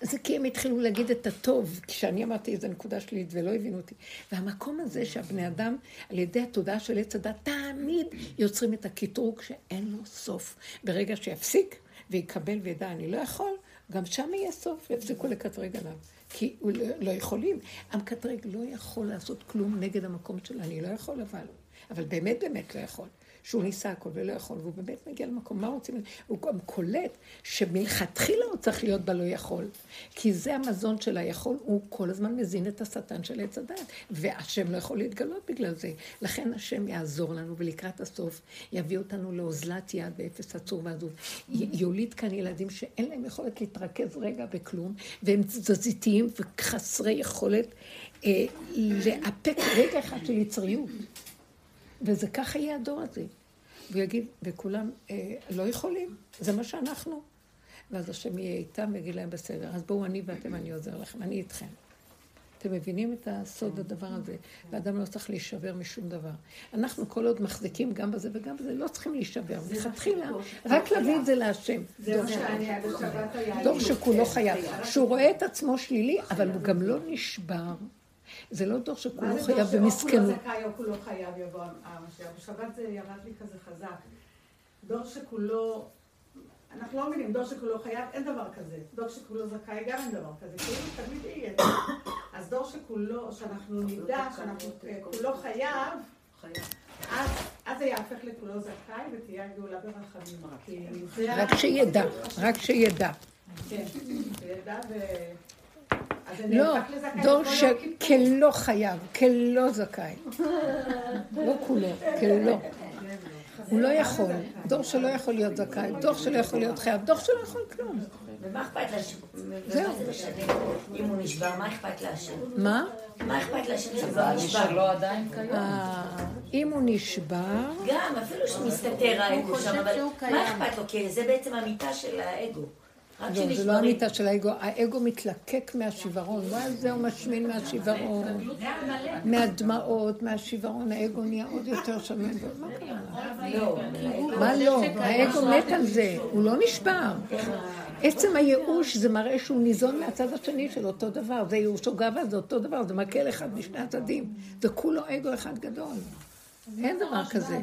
זה כי הם התחילו להגיד את הטוב, כשאני אמרתי איזו נקודה שלילית ולא הבינו אותי. והמקום הזה שהבני אדם, על ידי התודעה של עץ הדת, תמיד יוצרים את הקטרוג שאין לו סוף. ברגע שיפסיק ויקבל וידע, אני לא יכול, גם שם יהיה סוף, ויפסיקו לקטרג עליו. כי הוא לא, לא יכולים. המקטרג לא יכול לעשות כלום נגד המקום שלו, אני לא יכול אבל. אבל באמת באמת לא יכול. שהוא ניסה הכל ולא יכול, והוא באמת מגיע למקום, מה רוצים? הוא גם קולט שמלכתחילה הוא צריך להיות בלא יכול. כי זה המזון של היכול, הוא כל הזמן מזין את השטן של עץ הדת, והשם לא יכול להתגלות בגלל זה. לכן השם יעזור לנו, ולקראת הסוף יביא אותנו לאוזלת יד באפס עצור ועזוב. יוליד כאן ילדים שאין להם יכולת להתרכז רגע בכלום, והם תזזיתיים וחסרי יכולת אה, לאפק רגע אחד של יצריות. וזה ככה יהיה הדור הזה. והוא יגיד, וכולם אה, לא יכולים, זה מה שאנחנו. ואז השם יהיה איתם ויגיד להם בסדר, אז בואו אני ואתם, אני עוזר לכם, אני איתכם. אתם מבינים את הסוד הדבר הזה? ואדם לא צריך להישבר משום דבר. אנחנו כל עוד מחזיקים גם בזה וגם בזה, לא צריכים להישבר. מלכתחילה, רק להביא את זה להשם. דור שכולו חייב. שהוא רואה את עצמו שלילי, אבל הוא גם לא נשבר. זה לא דור שכולו חייב במסכנות. מה זה דור שכולו זכאי או כולו חייב יבוא המשיח? בשבת זה ירד לי כזה חזק. דור שכולו... אנחנו לא מבינים, דור שכולו חייב, אין דבר כזה. דור שכולו זכאי, גם אין דבר כזה. כאילו תמיד יהיה. אז דור שכולו, שאנחנו נדע שאנחנו כולו חייב, אז זה יהפך לכולו זכאי ותהיה גאולה ברחמים. רק שידע, רק שידע. כן, שידע ו... לא, דור שכלא חייב, כלא זכאי. לא כולו, כלא. הוא לא יכול, דור שלא יכול להיות זכאי, דור שלא יכול להיות חייב, דור שלא יכול כלום. ומה אכפת להשם? זהו. אם הוא נשבר, מה אכפת להשם? מה? מה אכפת להשם שזה נשבר? לא עדיין קיים. אם הוא נשבר... גם, אפילו שמסתתר האגו שם, אבל מה אכפת לו? כי זה בעצם המיטה של האגו. לא, זה לא אמיתה של האגו, האגו מתלקק מהשיוורון, ואז זהו משמין מהשיוורון, מהדמעות, מהשיוורון, האגו נהיה עוד יותר שמן, מה קרה? לא, מה לא? האגו מת על זה, הוא לא נשבר. עצם הייאוש זה מראה שהוא ניזון מהצד השני של אותו דבר, זה ייאוש או גאווה, זה אותו דבר, זה מקל אחד משני הצדדים, זה כולו אגו אחד גדול. אין דבר כזה.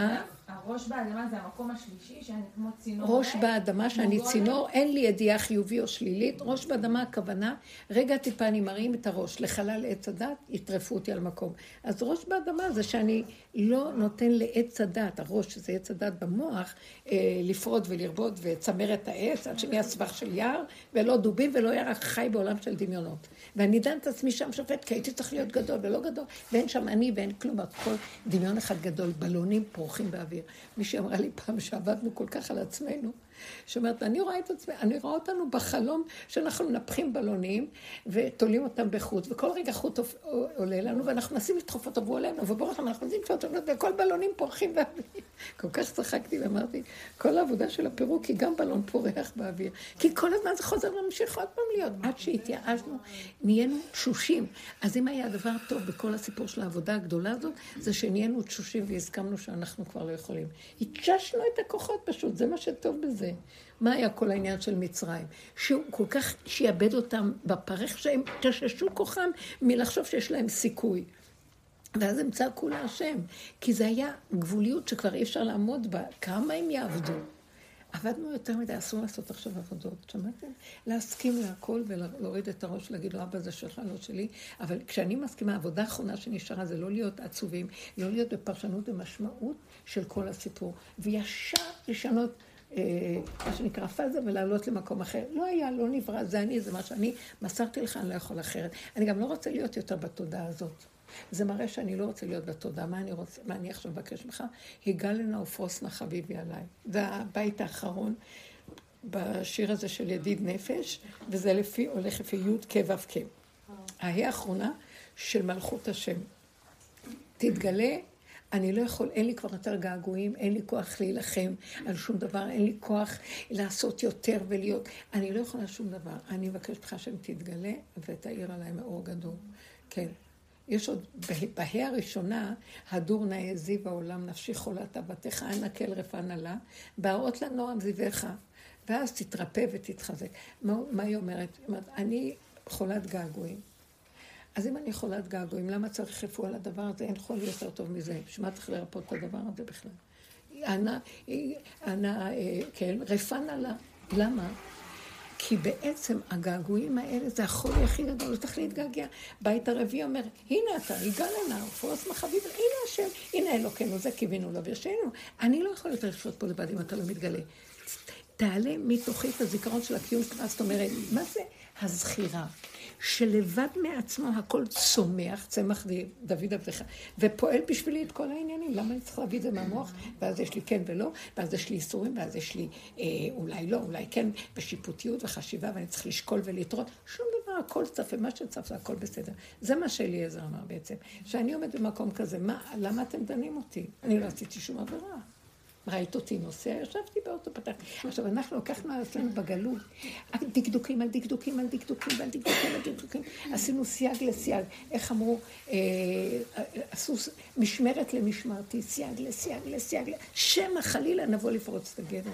אה? הראש באדמה זה המקום השלישי, שאני כמו צינור. ראש באדמה, שאני צינור, אין לי ידיעה חיובי או שלילית. ראש באדמה הכוונה, רגע טיפה אני מרים את הראש לחלל עץ הדת, יטרפו אותי על מקום. אז ראש באדמה זה שאני לא נותן לעץ הדת, הראש, שזה עץ הדת במוח, אה, לפרוד ולרבוד וצמר את העץ עד שנהיה סבך של יער, ולא דובים ולא ירח חי בעולם של דמיונות. ואני דן את עצמי שם שופט, כי הייתי צריך להיות גדול ולא גדול, ואין שם אני ואין כלום, הכל דמיון אחד גדול, בלונים פורחים באוויר. מישהי אמרה לי פעם שעבדנו כל כך על עצמנו, שאומרת, אני רואה את עצמי, אני רואה אותנו בחלום שאנחנו מנפחים בלונים ותולים אותם בחוט, וכל רגע חוט עולה לנו, ואנחנו מנסים לדחוף אותו והוא עולה לנו, וברוך אנחנו מנסים לדחוף אותו, וכל בלונים פורחים באוויר. כל כך צחקתי ואמרתי, כל העבודה של הפירוק היא גם בלון פורח באוויר. כי כל הזמן זה חוזר להמשיך עוד פעם להיות, עד שהתייאשנו, נהיינו תשושים. אז אם היה דבר טוב בכל הסיפור של העבודה הגדולה הזאת, זה שנהיינו תשושים והסכמנו שאנחנו כבר לא יכולים. התששנו את הכוחות פשוט, זה מה שטוב בזה. מה היה כל העניין של מצרים? שהוא כל כך שיאבד אותם בפרך, שהם תששו כוחם מלחשוב שיש להם סיכוי. ואז הם צעקו להשם, כי זה היה גבוליות שכבר אי אפשר לעמוד בה, כמה הם יעבדו. עבדנו יותר מדי, אסור לעשות עכשיו עבודות, שמעתם? להסכים להכל ולהוריד את הראש ולהגיד לו, אבא זה שלך, לא שלי. אבל כשאני מסכימה, העבודה האחרונה שנשארה זה לא להיות עצובים, לא להיות בפרשנות ומשמעות של כל הסיפור, וישר לשנות מה שנקרא פאזה ולעלות למקום אחר. לא היה, לא נברא, זה אני, זה מה שאני מסרתי לך, אני לא יכול אחרת. אני גם לא רוצה להיות יותר בתודעה הזאת. זה מראה שאני לא רוצה להיות בתודעה. מה אני רוצה, מה אני עכשיו מבקש ממך? היגלנה ופרוסנה חביבי עליי. זה הבית האחרון בשיר הזה של ידיד נפש, וזה לפי, הולך לפי י' כ' ו' כ'. ההיא האחרונה של מלכות השם. תתגלה, אני לא יכול, אין לי כבר יותר געגועים, אין לי כוח להילחם על שום דבר, אין לי כוח לעשות יותר ולהיות. אני לא יכולה שום דבר. אני מבקשת ממך שהם תתגלה ותאיר עליי מאור גדול. כן. יש עוד, בה"א הראשונה, הדור נא העזיב העולם, נפשי חולת אבתך, אנא כל רפא נלה, בהראות לנועם זיווך, ואז תתרפא ותתחזק. מה, מה היא אומרת? היא אומרת, אני חולת געגועים. אז אם אני חולת געגועים, למה צריך רפואה לדבר הזה? אין חול יותר טוב מזה. בשביל מה צריך לרפות את הדבר הזה בכלל? אנא, אה, כן, רפא נלה. למה? כי בעצם הגעגועים האלה זה החולי הכי גדול, לא צריך להתגעגע. בית הרביעי אומר, הנה אתה, הגעלנה, ופרוס מחביב, הנה השם, הנה אלוקינו, זה קיווינו לו וישנו. אני לא יכול יותר לחיות פה לבד אם אתה לא מתגלה. תעלה מתוכי את הזיכרון של הקיום שלך, זאת אומרת, מה זה הזכירה? שלבד מעצמו הכל צומח, צמח דוד עבדך, ופועל בשבילי את כל העניינים. למה אני צריך להביא את זה מהמוח? ואז יש לי כן ולא, ואז יש לי איסורים, ואז יש לי אה, אולי לא, אולי כן, בשיפוטיות וחשיבה, ואני צריך לשקול ולטרוח. שום דבר, הכל צף, ומה שצף זה הכל בסדר. זה מה שאליעזר אמר בעצם. שאני עומד במקום כזה, מה, למה אתם דנים אותי? אני לא עשיתי שום עבירה. ראית אותי נוסע, ישבתי באוטו פתח. עכשיו, אנחנו לקחנו על עצמנו בגלות, דקדוקים על דקדוקים על דקדוקים על דקדוקים על דקדוקים. עשינו סייג לסייג. איך אמרו, אה, עשו משמרת למשמרתי, סייג לסייג לסייג. שמא חלילה נבוא לפרוץ את הגדר.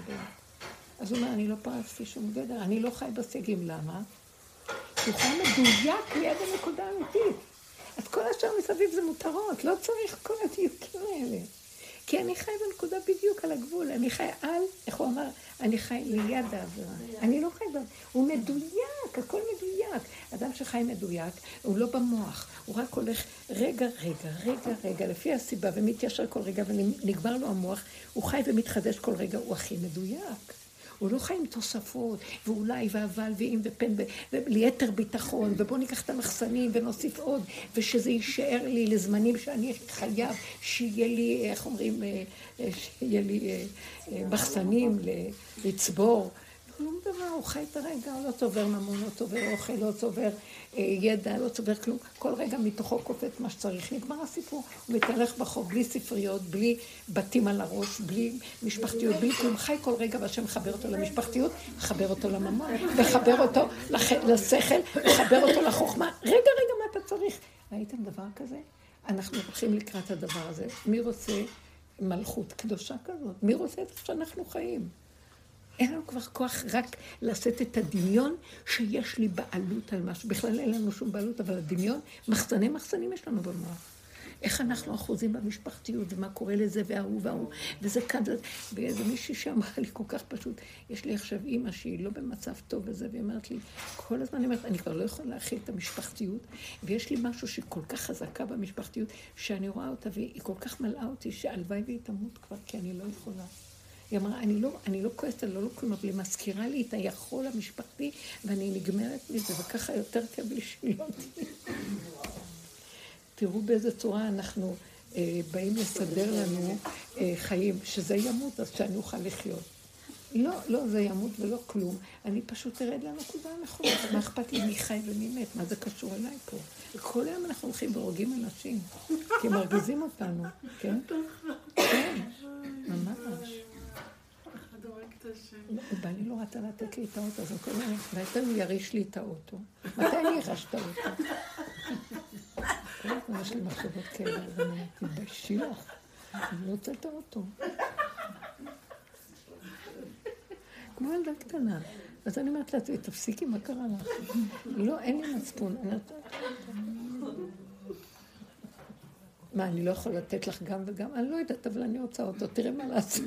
אז הוא אומר, אני לא פרצתי שום גדר, אני לא חי בסייגים. למה? הוא חי מדויק ליד הנקודה האמיתית. אז כל השאר מסביב זה מותרות, לא צריך כל הדיוקים האלה. כי אני חי בנקודה בדיוק על הגבול, אני חי על, איך הוא אמר? אני חי ליד העבירה. אני לא חי ב... הוא מדויק, הכל מדויק. אדם שחי מדויק, הוא לא במוח, הוא רק הולך רגע, רגע, רגע, רגע, לפי הסיבה, ומתיישר כל רגע, ונגמר לו המוח, הוא חי ומתחדש כל רגע, הוא הכי מדויק. הוא לא חי עם תוספות, ואולי, ואבל, ואם, ופן, וליתר ביטחון, ובואו ניקח את המחסנים ונוסיף עוד, ושזה יישאר לי לזמנים שאני חייב, שיהיה לי, איך אומרים, אה, אה, שיהיה לי אה, מחסנים לצבור. כלום דבר, הוא חי את הרגע, לא צובר ממון, לא צובר אוכל, לא צובר אה, ידע, לא צובר כלום. כל רגע מתוכו קופץ מה שצריך. נגמר הסיפור. הוא מתהלך ברחוב בלי ספריות, בלי בתים על הראש, בלי משפחתיות, בלי כלום. חי כל רגע, והשם מחבר אותו למשפחתיות, מחבר אותו לממון, מחבר אותו. לשכל, מחבר אותו לחוכמה. רגע, רגע, מה אתה צריך? ראיתם דבר כזה? אנחנו הולכים לקראת הדבר הזה. מי רוצה מלכות קדושה כזאת? מי רוצה את שאנחנו חיים? אין לנו כבר כוח רק לשאת את הדמיון שיש לי בעלות על משהו. בכלל אין לנו שום בעלות, אבל הדמיון, מחסני מחסנים יש לנו במוח. איך אנחנו אחוזים במשפחתיות, ומה קורה לזה, וההוא וההוא, וזה כאן, ואיזה מישהי שאמרה לי כל כך פשוט, יש לי עכשיו אימא שהיא לא במצב טוב וזה, והיא אומרת לי, כל הזמן אני אומרת, אני כבר לא יכולה להכיל את המשפחתיות, ויש לי משהו שהיא כל כך חזקה במשפחתיות, שאני רואה אותה, והיא כל כך מלאה אותי, שהלוואי והיא תמות כבר, כי אני לא יכולה. היא אמרה, אני לא, אני לא כועסת, אני לא כלום, אבל היא מזכירה לי את היכול המשפחתי, ואני נגמרת מזה, וככה יותר לי שהיא לא תראו באיזה צורה אנחנו אה, באים לסדר לנו אה, חיים, שזה ימות, אז שאני אוכל לחיות. לא, לא, זה ימות ולא כלום. אני פשוט ארד לנקודה הנכונה. מה אכפת לי מי חי ומי מת? מה זה קשור אליי פה? וכל היום אנחנו הולכים והורגים אנשים, כי מרגיזים אותנו, כן? כן, ממש. בא לי לא רצה לתת לי את האוטו, אז הוא קורא לי, ואתה הוא יריש לי את האוטו. מתי אני ארש את האוטו? כל הזמן יש לי מחשבות כאלה, אז אני תתביישי לך, אני לא רוצה את האוטו. כמו ילדה קטנה. אז אני אומרת לעצמי, תפסיקי, מה קרה לך? לא, אין לי מצפון. מה, אני לא יכול לתת לך גם וגם? אני לא יודעת, אבל אני רוצה אותו, תראה מה לעשות.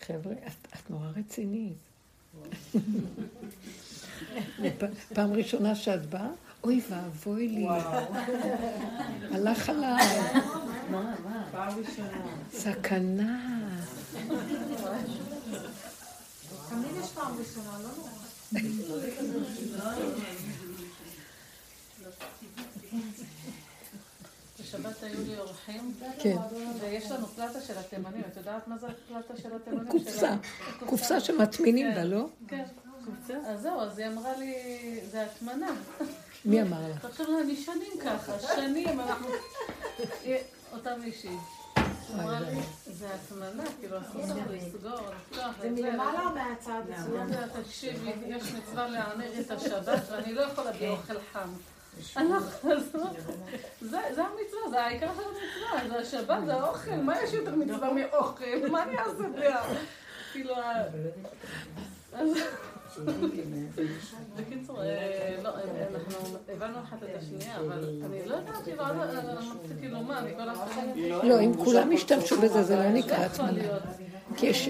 חבר'ה, את, נורא רצינית. פעם ראשונה שאת באה, אוי ואבוי לי. הלך עליי. סכנה. לא. בשבת היו לי אורחים, כן. ויש לנו פלטה של התימנים. את יודעת מה זה הפלטה של התימנים? קופסה. קופסה שמטמינים בה, לא? כן. אז זהו, אז היא אמרה לי, זה הטמנה. מי אמר לך? עכשיו אני שנים ככה, שנים אנחנו... אותה מישהי. אמרה לי, זה הטמנה, כאילו, אסור לסגור, לפתוח זה. מלמעלה או מהצד? תקשיבי, יש מצווה לענג את השבת, ואני לא יכולה באוכל חם. אני לא. זה זה המצווה, זה העיקר של המצווה, זה השבת, זה האוכל, מה יש יותר מצווה מאוכל? מה אני אעשה? כאילו, ה- אז- בקיצור, אה, לא, אה, אנחנו הבנו אחת את השנייה, אבל אני לא יודעת, כאילו, אה, כאילו. לא, אם כולם ישתמשו בזה, זה לא נקרא לא הטמנה. כי יש...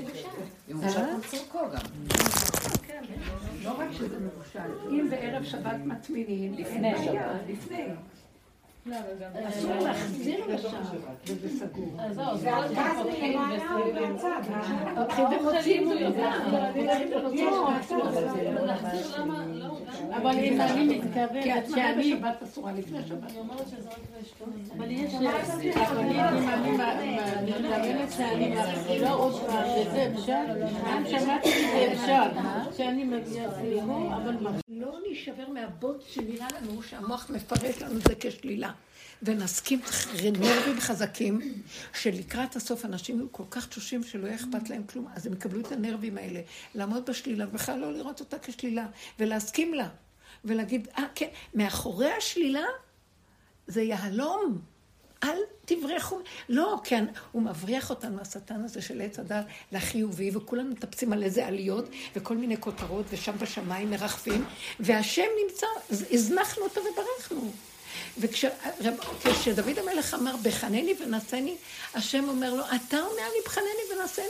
אה? לא רק שזה מבושל, אם בערב שבת מטמינים, לפני שבת, לפני. אסור להחזיר לשם, וזה סגור. אז זהו, זה ואז לא פותחים מלמעלה או מהצד? לוקחים ומוציאים להחזיר למה, לא, למה? אבל אם אני מתכוונת שאני... בשבת אסורה לפני שבת. היא אומרת שזה רק באשכנז. אבל יש... אבל אם אני מתכוונת שאני מפעילה עוד פעם, וזה אפשר? פעם שמעתי שזה אפשר, שאני מביאה סיום, אבל? לא להישבר מהבוט שנראה לנו שהמוח מפרש לנו זה כשלילה. ונסכים נרבים חזקים, שלקראת הסוף אנשים יהיו כל כך תשושים שלא יהיה אכפת להם כלום, אז הם יקבלו את הנרבים האלה, לעמוד בשלילה, ובכלל לא לראות אותה כשלילה, ולהסכים לה, ולהגיד, אה, כן, מאחורי השלילה זה יהלום. אל תברחו. לא, כן, הוא מבריח אותנו, השטן הזה של עץ הדת, לחיובי, וכולם מטפסים על איזה עליות, וכל מיני כותרות, ושם בשמיים מרחפים, והשם נמצא, הזנחנו אותו וברחנו. וכשדוד המלך אמר, בחנני ונשני, השם אומר לו, אתה אומר לי, בחנני ונשני,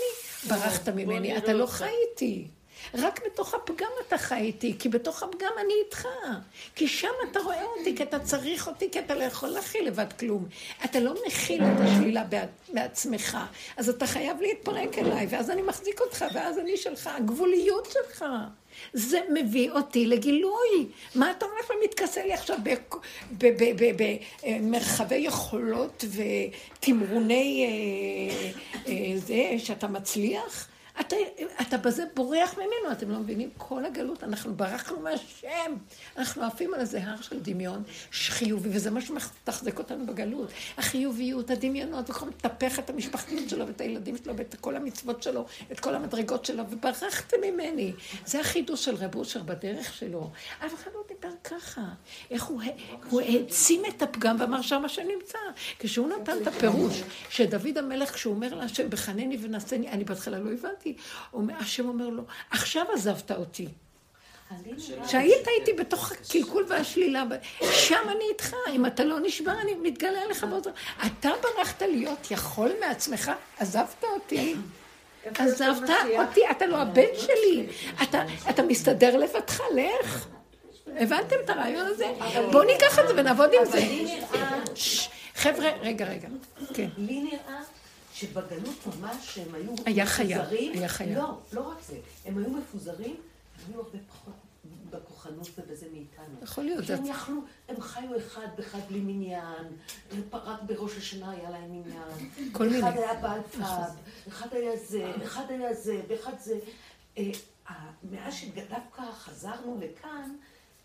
ברחת ממני, אתה לא חי איתי. רק בתוך הפגם אתה חי איתי, כי בתוך הפגם אני איתך. כי שם אתה רואה אותי, כי אתה צריך אותי, כי אתה לא יכול להכיל לבד כלום. אתה לא מכיל את השלילה בעצ- בעצמך, אז אתה חייב להתפרק אליי, ואז אני מחזיק אותך, ואז אני שלך, הגבוליות שלך. זה מביא אותי לגילוי. מה אתה הולך ומתכסה לי עכשיו במרחבי יכולות ותמרוני אה, אה, זה, שאתה מצליח? אתה, אתה בזה בורח ממנו, אתם לא מבינים? כל הגלות, אנחנו ברחנו מהשם. אנחנו עפים על איזה הר של דמיון חיובי, וזה מה שמתחזק אותנו בגלות. החיוביות, הדמיונות, וכל מטפח את המשפחתיות שלו, ואת הילדים שלו, ואת כל המצוות שלו, את כל המדרגות שלו, וברחתם ממני. זה החידוש של רב אושר בדרך שלו. אף אחד לא דיבר ככה. איך הוא, הוא העצים את הפגם ואמר שם השם נמצא. כשהוא נתן את הפירוש, שדוד המלך, כשהוא אומר להשם, בחנני ונשני, אני בהתחלה לא הבנתי. השם אומר לו, עכשיו עזבת אותי. שהיית איתי בתוך הקלקול והשלילה, שם אני איתך, אם אתה לא נשבר, אני מתגלה עליך באותו... אתה ברחת להיות יכול מעצמך, עזבת אותי. עזבת אותי, אתה לא הבן שלי. אתה מסתדר לבדך, לך. הבנתם את הרעיון הזה? בואו ניקח את זה ונעבוד עם זה. חבר'ה, רגע, רגע. כן. לי נראה שבגלות ממש הם היו היה חייב. היה חייב. לא, לא רק זה. הם היו מפוזרים, היו הרבה פחות בכוחנות ובזה מאיתנו. יכול להיות, הם יכלו, הם חיו אחד באחד בלי מניין, רק בראש השנה היה להם עניין. כל מיני. נכון. אחד היה בעל פאב, אחד היה זה, אחד היה זה, ואחד זה. אה, מאז שדווקא חזרנו לכאן,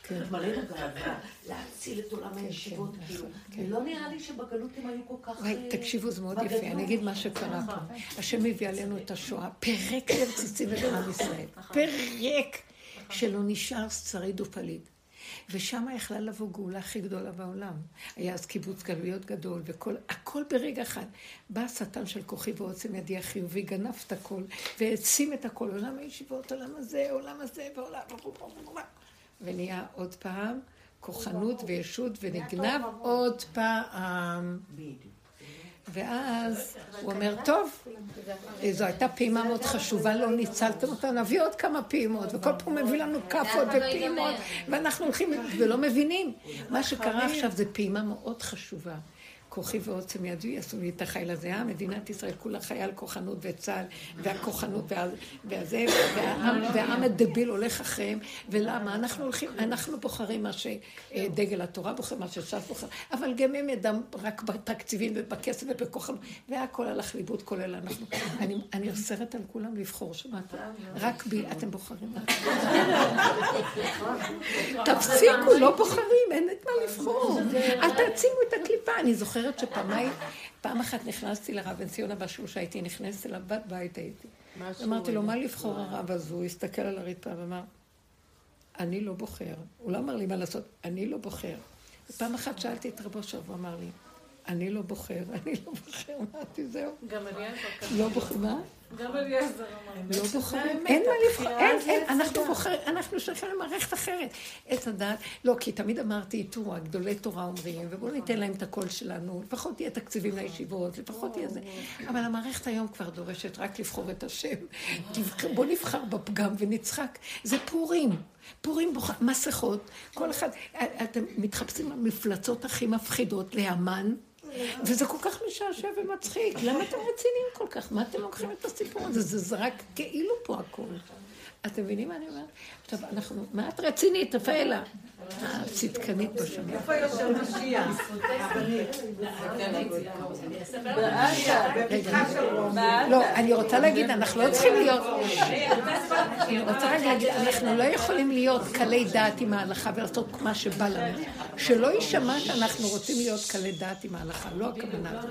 כן. מלאנו גאווה, להציל את עולם הישיבות, נכון, כאילו. כן. ולא נראה לי שבגלות הם היו כל כך... אה, תקשיבו, זה מאוד. יפה. אני אגיד מה שקרה פה. השם הביא עלינו את השואה, פירק לרציצים את עם ישראל. פירק, שלא נשאר שריד ופליט. ושם יכלה לבוא גאולה הכי גדולה בעולם. היה אז קיבוץ גלויות גדול, וכל, הכל ברגע אחד. בא השטן של כוחי ועוצם ידי החיובי, גנב את הכל, והעצים את הכל. עולם הישיבות, עולם הזה, עולם הזה, ועולם... ונהיה עוד פעם כוחנות וישות, ונגנב עוד פעם. ואז הוא אומר, טוב, זו הייתה פעימה מאוד חשובה, לא ניצלתם אותה, נביא עוד כמה פעימות, וכל פעם מביא לנו כאפות ופעימות, ואנחנו הולכים ולא מבינים. מה שקרה עכשיו זה פעימה מאוד חשובה. כוחי ועוצם ידי יעשו לי את החיל הזה. אה, מדינת ישראל כולה חיה על כוחנות וצה"ל, והכוחנות והזה, והעם הדביל הולך אחריהם. ולמה? אנחנו הולכים, אנחנו בוחרים מה שדגל התורה בוחר, מה שש"ס בוחר, אבל גם הם ידם רק בתקציבים ובכסף ובכוחנות, והכל הלך לאיבוד כולל אנחנו. אני אוסרת על כולם לבחור, שמעת? רק בי, אתם בוחרים. תפסיקו, לא בוחרים, אין את מה לבחור. אל תעצימו את הקליפה. אני זוכרת זוכרת שפעמיים, פעם אחת נכנסתי לרב בן ציון הבא שהוא שהייתי נכנסת אליו, בת בית הייתי. אמרתי לו, מה לבחור הרב הזה? הוא הסתכל על הרצפה ואמר, אני לא בוחר. הוא לא אמר לי מה לעשות, אני לא בוחר. ופעם אחת שאלתי את רבו שם, הוא אמר לי, אני לא בוחר, אני לא בוחר, אמרתי, זהו. גם אליעזר לא בוחר, מה? גם אליעזר אמר. לא בוחרים, אין מה לבחור, אין, אין, אנחנו בוחרים, אנחנו שייכים למערכת אחרת. עץ הדעת, לא, כי תמיד אמרתי, תראו, הגדולי תורה אומרים, ובואו ניתן להם את הקול שלנו, לפחות יהיה תקציבים לישיבות, לפחות יהיה זה. אבל המערכת היום כבר דורשת רק לבחור את השם. בואו נבחר בפגם ונצחק. זה פורים. פורים בוחר, מסכות, כל אחד, אתם מתחפשים במפלצות הכי מפחידות להמן. וזה כל כך משעשע ומצחיק. למה אתם רציניים כל כך? מה אתם לוקחים את הסיפור הזה? זה רק כאילו פה הכול. אתם מבינים מה אני אומרת? עכשיו, אנחנו, מה את רצינית, תפאלה? הצדקנית בשמיים. איפה יושב משיח? לא, אני רוצה להגיד, אנחנו לא צריכים להיות... אני רוצה רק להגיד, אנחנו לא יכולים להיות קלי דעת עם ההלכה ולעשות מה שבא לנו. שלא יישמע שאנחנו רוצים להיות קלי דעת עם ההלכה, לא הכוונה.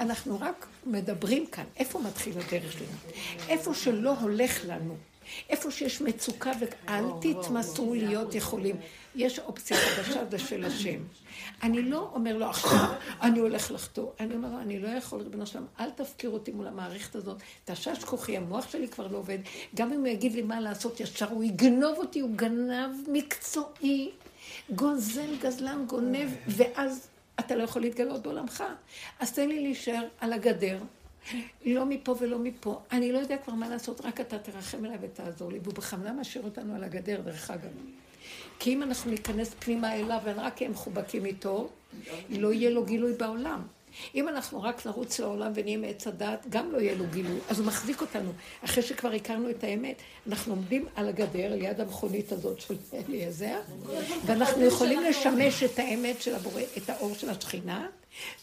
אנחנו רק מדברים כאן, איפה מתחיל הדרך שלנו? איפה שלא הולך לנו. איפה שיש מצוקה, ואל תתמסרו להיות יכולים. יש אופציה חדשה, זה של השם. אני לא אומר לו, עכשיו אני הולך לחטוא. אני אומר לו, אני לא יכול, ריבונו שלם, אל תפקיר אותי מול המערכת הזאת. תשש כוחי, המוח שלי כבר לא עובד. גם אם הוא יגיד לי מה לעשות ישר, הוא יגנוב אותי, הוא גנב מקצועי. גוזל, גזלן, גונב, ואז אתה לא יכול להתגלות בעולמך. אז תן לי להישאר על הגדר, לא מפה ולא מפה. אני לא יודע כבר מה לעשות, רק אתה תרחם אליי ותעזור לי. והוא בכוונה משאיר אותנו על הגדר, דרך אגב. כי אם אנחנו ניכנס פנימה אליו ורק הם מחובקים איתו, לא יהיה לו גילוי בעולם. אם אנחנו רק נרוץ לעולם ונהיה מעץ הדעת, גם לא יהיה לו גילוי. אז הוא מחזיק אותנו. אחרי שכבר הכרנו את האמת, אנחנו עומדים על הגדר, ליד המכונית הזאת של אליעזר, ואנחנו יכולים לשמש את האמת של הבורא, את האור של השכינה,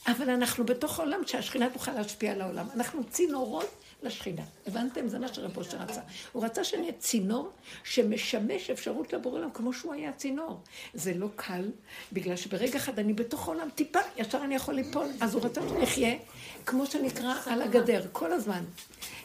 אבל אנחנו בתוך העולם שהשכינה תוכל להשפיע על העולם. אנחנו צינורות לשכינה. הבנתם? זה מה שרב אושר רצה. הוא רצה שנהיה צינור שמשמש אפשרות לבורא עולם כמו שהוא היה צינור. זה לא קל, בגלל שברגע אחד אני בתוך העולם טיפה, ישר אני יכול ליפול. אז הוא רצה שנחיה כמו שנקרא על הגדר, כל הזמן.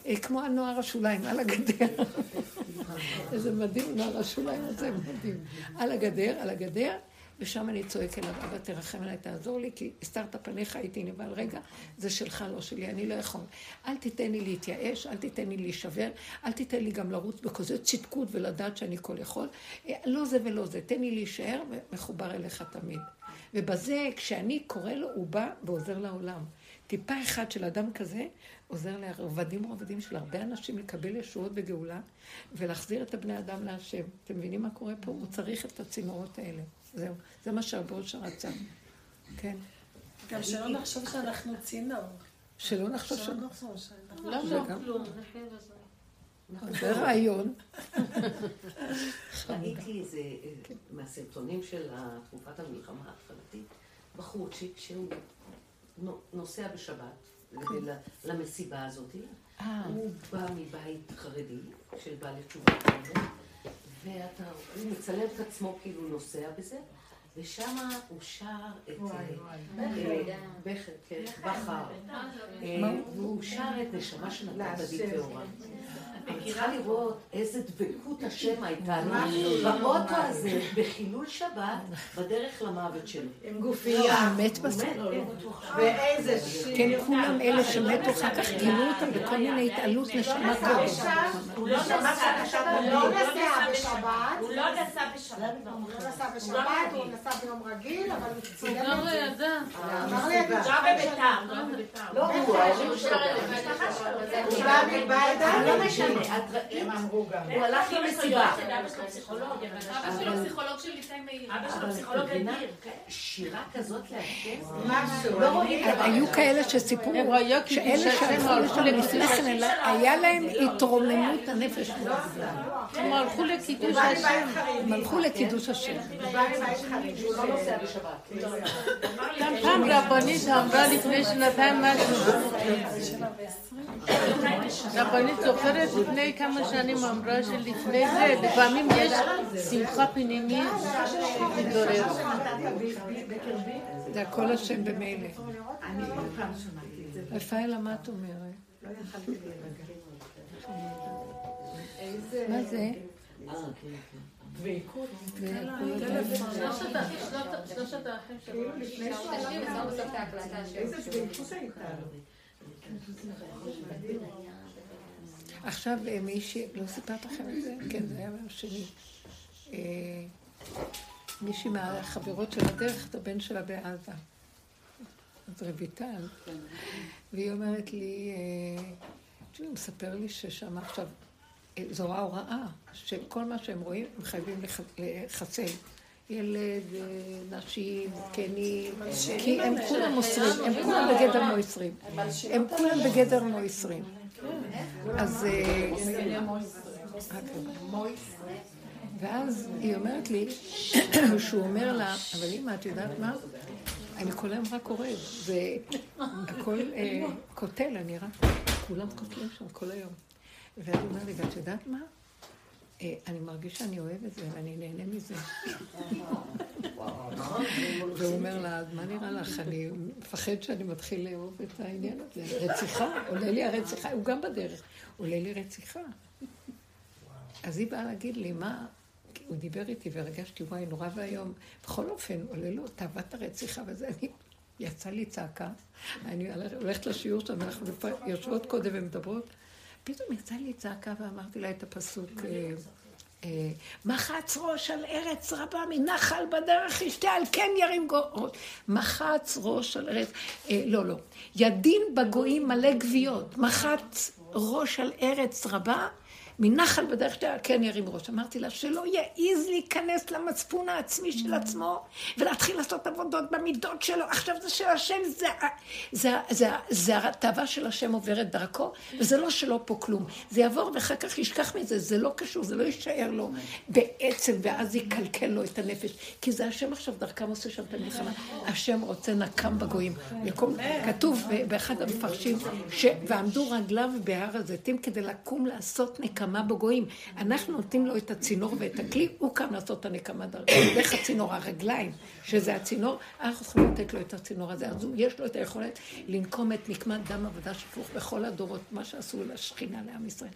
אה, כמו הנוער השוליים, על הגדר. איזה מדהים, נוער השוליים הזה, מדהים. על הגדר, על הגדר. ושם אני צועק אליו, אבא תרחם עליי, תעזור לי, כי הסתרת פניך, הייתי נבהל, רגע, זה שלך, לא שלי, אני לא יכול. אל תיתן לי להתייאש, אל תיתן לי להישבר, אל תיתן לי גם לרוץ בכזה צדקות ולדעת שאני כל יכול. אה, לא זה ולא זה, תן לי להישאר ומחובר אליך תמיד. ובזה, כשאני קורא לו, הוא בא ועוזר לעולם. טיפה אחד של אדם כזה עוזר לעבדים רבדים של הרבה אנשים לקבל ישועות וגאולה ולהחזיר את הבני אדם להשם. אתם מבינים מה קורה פה? הוא צריך את הצינורות האלה. זהו, זה מה שהבוש רצה. כן. גם שלא נחשוב שאנחנו צינור. שלא נחשוב שלא נחשוב שאנחנו... לא, לא, כלום. זה רעיון. ראיתי איזה, מהסרטונים של תקופת המלחמה ההתחלתית, בחורצ'יק שהוא נוסע בשבת למסיבה הזאת. הוא בא מבית חרדי של בעלי תשובה כזה. והוא מצלם את עצמו כאילו נוסע בזה, ושם הוא שר את... בכר, כן, בכר. והוא שר את נשמה שנתת בי טהורה. את צריכה לראות איזה דבקות השם הייתה לו באוטו הזה, בחילול שבת, בדרך למוות שלו. עם גופייה. מת בסוף. ואיזה שיר. כן, כולם אלה שמתו אחר כך גילו אותם בכל מיני התעלות נשמה קודש. הוא לא נסע בשבת. הוא לא נסע בשבת. הוא לא נסע בשבת. הוא לא נסע בשבת, הוא נסע ביום רגיל, אבל הוא צילם את זה. לידה. אמר לי, הוא גר בביתר. לא, הוא ההורים שלו. הוא בא מבית, לא משנה, את ראית? הם אמרו גם. הוא הלך למסיבה. אבא שלו פסיכולוג. אבא שלו פסיכולוג של ליטאי מאיר. אבא שלו אבל פסיכולוג אדיר. שירה כזאת להשם, משהו. לא רואים היו. כאלה שסיפרו שאלה שהלכו לשם לפני כן, היה להם התרוממות הנפש. הם הלכו לקידוש בא השם. הם הלכו לקידוש השם. לא. גם פעם רבנית אמרה לפני שנתיים משהו. רבנית זוכרת לפני כמה שנים אמרה שלפני זה, לפעמים יש שמחה פנימית מתעורר. זה הכל השם במילא. רפאלה, מה את אומרת? לא. מה זה? אה, כן, כן. דבקות. שלושת האחים, שלושת- שלושת האחים שלו. כאילו איזה דבקות הייתה לו. עכשיו אה, מישהי, לא סיפרת לכם את זה? כן, זה היה ביום שני. אה, מישהי מהחברות של הדרך, את הבן שלה בעזה. אז רויטל. והיא אומרת לי, אה, תשמעי, הוא מספר לי ששם עכשיו, זו ההוראה, שכל מה שהם רואים, הם חייבים לח- לחסל. ילד, נשים, זקנים, כי הם כולם מוסרים, הם כולם בגדר מויסרים. הם כולם בגדר מויסרים. אז... אה, ואז היא אומרת לי, שהוא אומר לה, אבל אמא, את יודעת מה? אני כל היום רק קורא, זה הכל אה, קוטל, אני רק, כולם קוטלים שם כל היום. ואז הוא אומר לי, ואת יודעת מה? אה, אני מרגיש שאני אוהב את זה ואני נהנה מזה. והוא אומר לה, מה נראה לך? אני מפחד שאני מתחיל לאהוב את העניין הזה. רציחה, עולה לי הרציחה, הוא גם בדרך, עולה לי רציחה. אז היא באה להגיד לי, מה... הוא דיבר איתי והרגשתי, וואי, נורא ואיום. בכל אופן, עולה לו תאוות הרציחה וזה, אני... יצא לי צעקה, אני הולכת לשיעור שם, אנחנו יושבות קודם ומדברות, פתאום יצא לי צעקה ואמרתי לה את הפסוק, מחץ ראש על ארץ רבה מנחל בדרך ישתה על כן ירים ראש. מחץ ראש על ארץ, אה, לא, לא. ידין בגויים מלא גוויות. מחץ ראש על ארץ רבה מנחל בדרך על כן ירים ראש. אמרתי לה שלא יעז להיכנס למצפון העצמי של עצמו ולהתחיל לעשות עבודות במידות שלו. עכשיו זה של השם, זה, זה, זה, זה התאווה של השם עוברת דרכו, וזה לא שלא פה כלום. זה יעבור ואחר כך ישכח מזה, זה לא קשור, זה לא יישאר לו בעצם, ואז יקלקל לו את הנפש. כי זה השם עכשיו דרכם עושה שם את המלחמה. השם רוצה נקם בגויים. יקום, כתוב באחד המפרשים. ועמדו רגליו בהר הזיתים כדי לקום לעשות נקמה בגויים. אנחנו נותנים לו את הצינור ואת הכלי, הוא קם לעשות את הנקמה דרכו. דרך הצינור, הרגליים, שזה הצינור, אנחנו צריכים לתת לו את הצינור הזה. אז יש לו את היכולת לנקום את נקמת דם עבודה שפוך בכל הדורות, מה שעשו לשכינה לעם ישראל.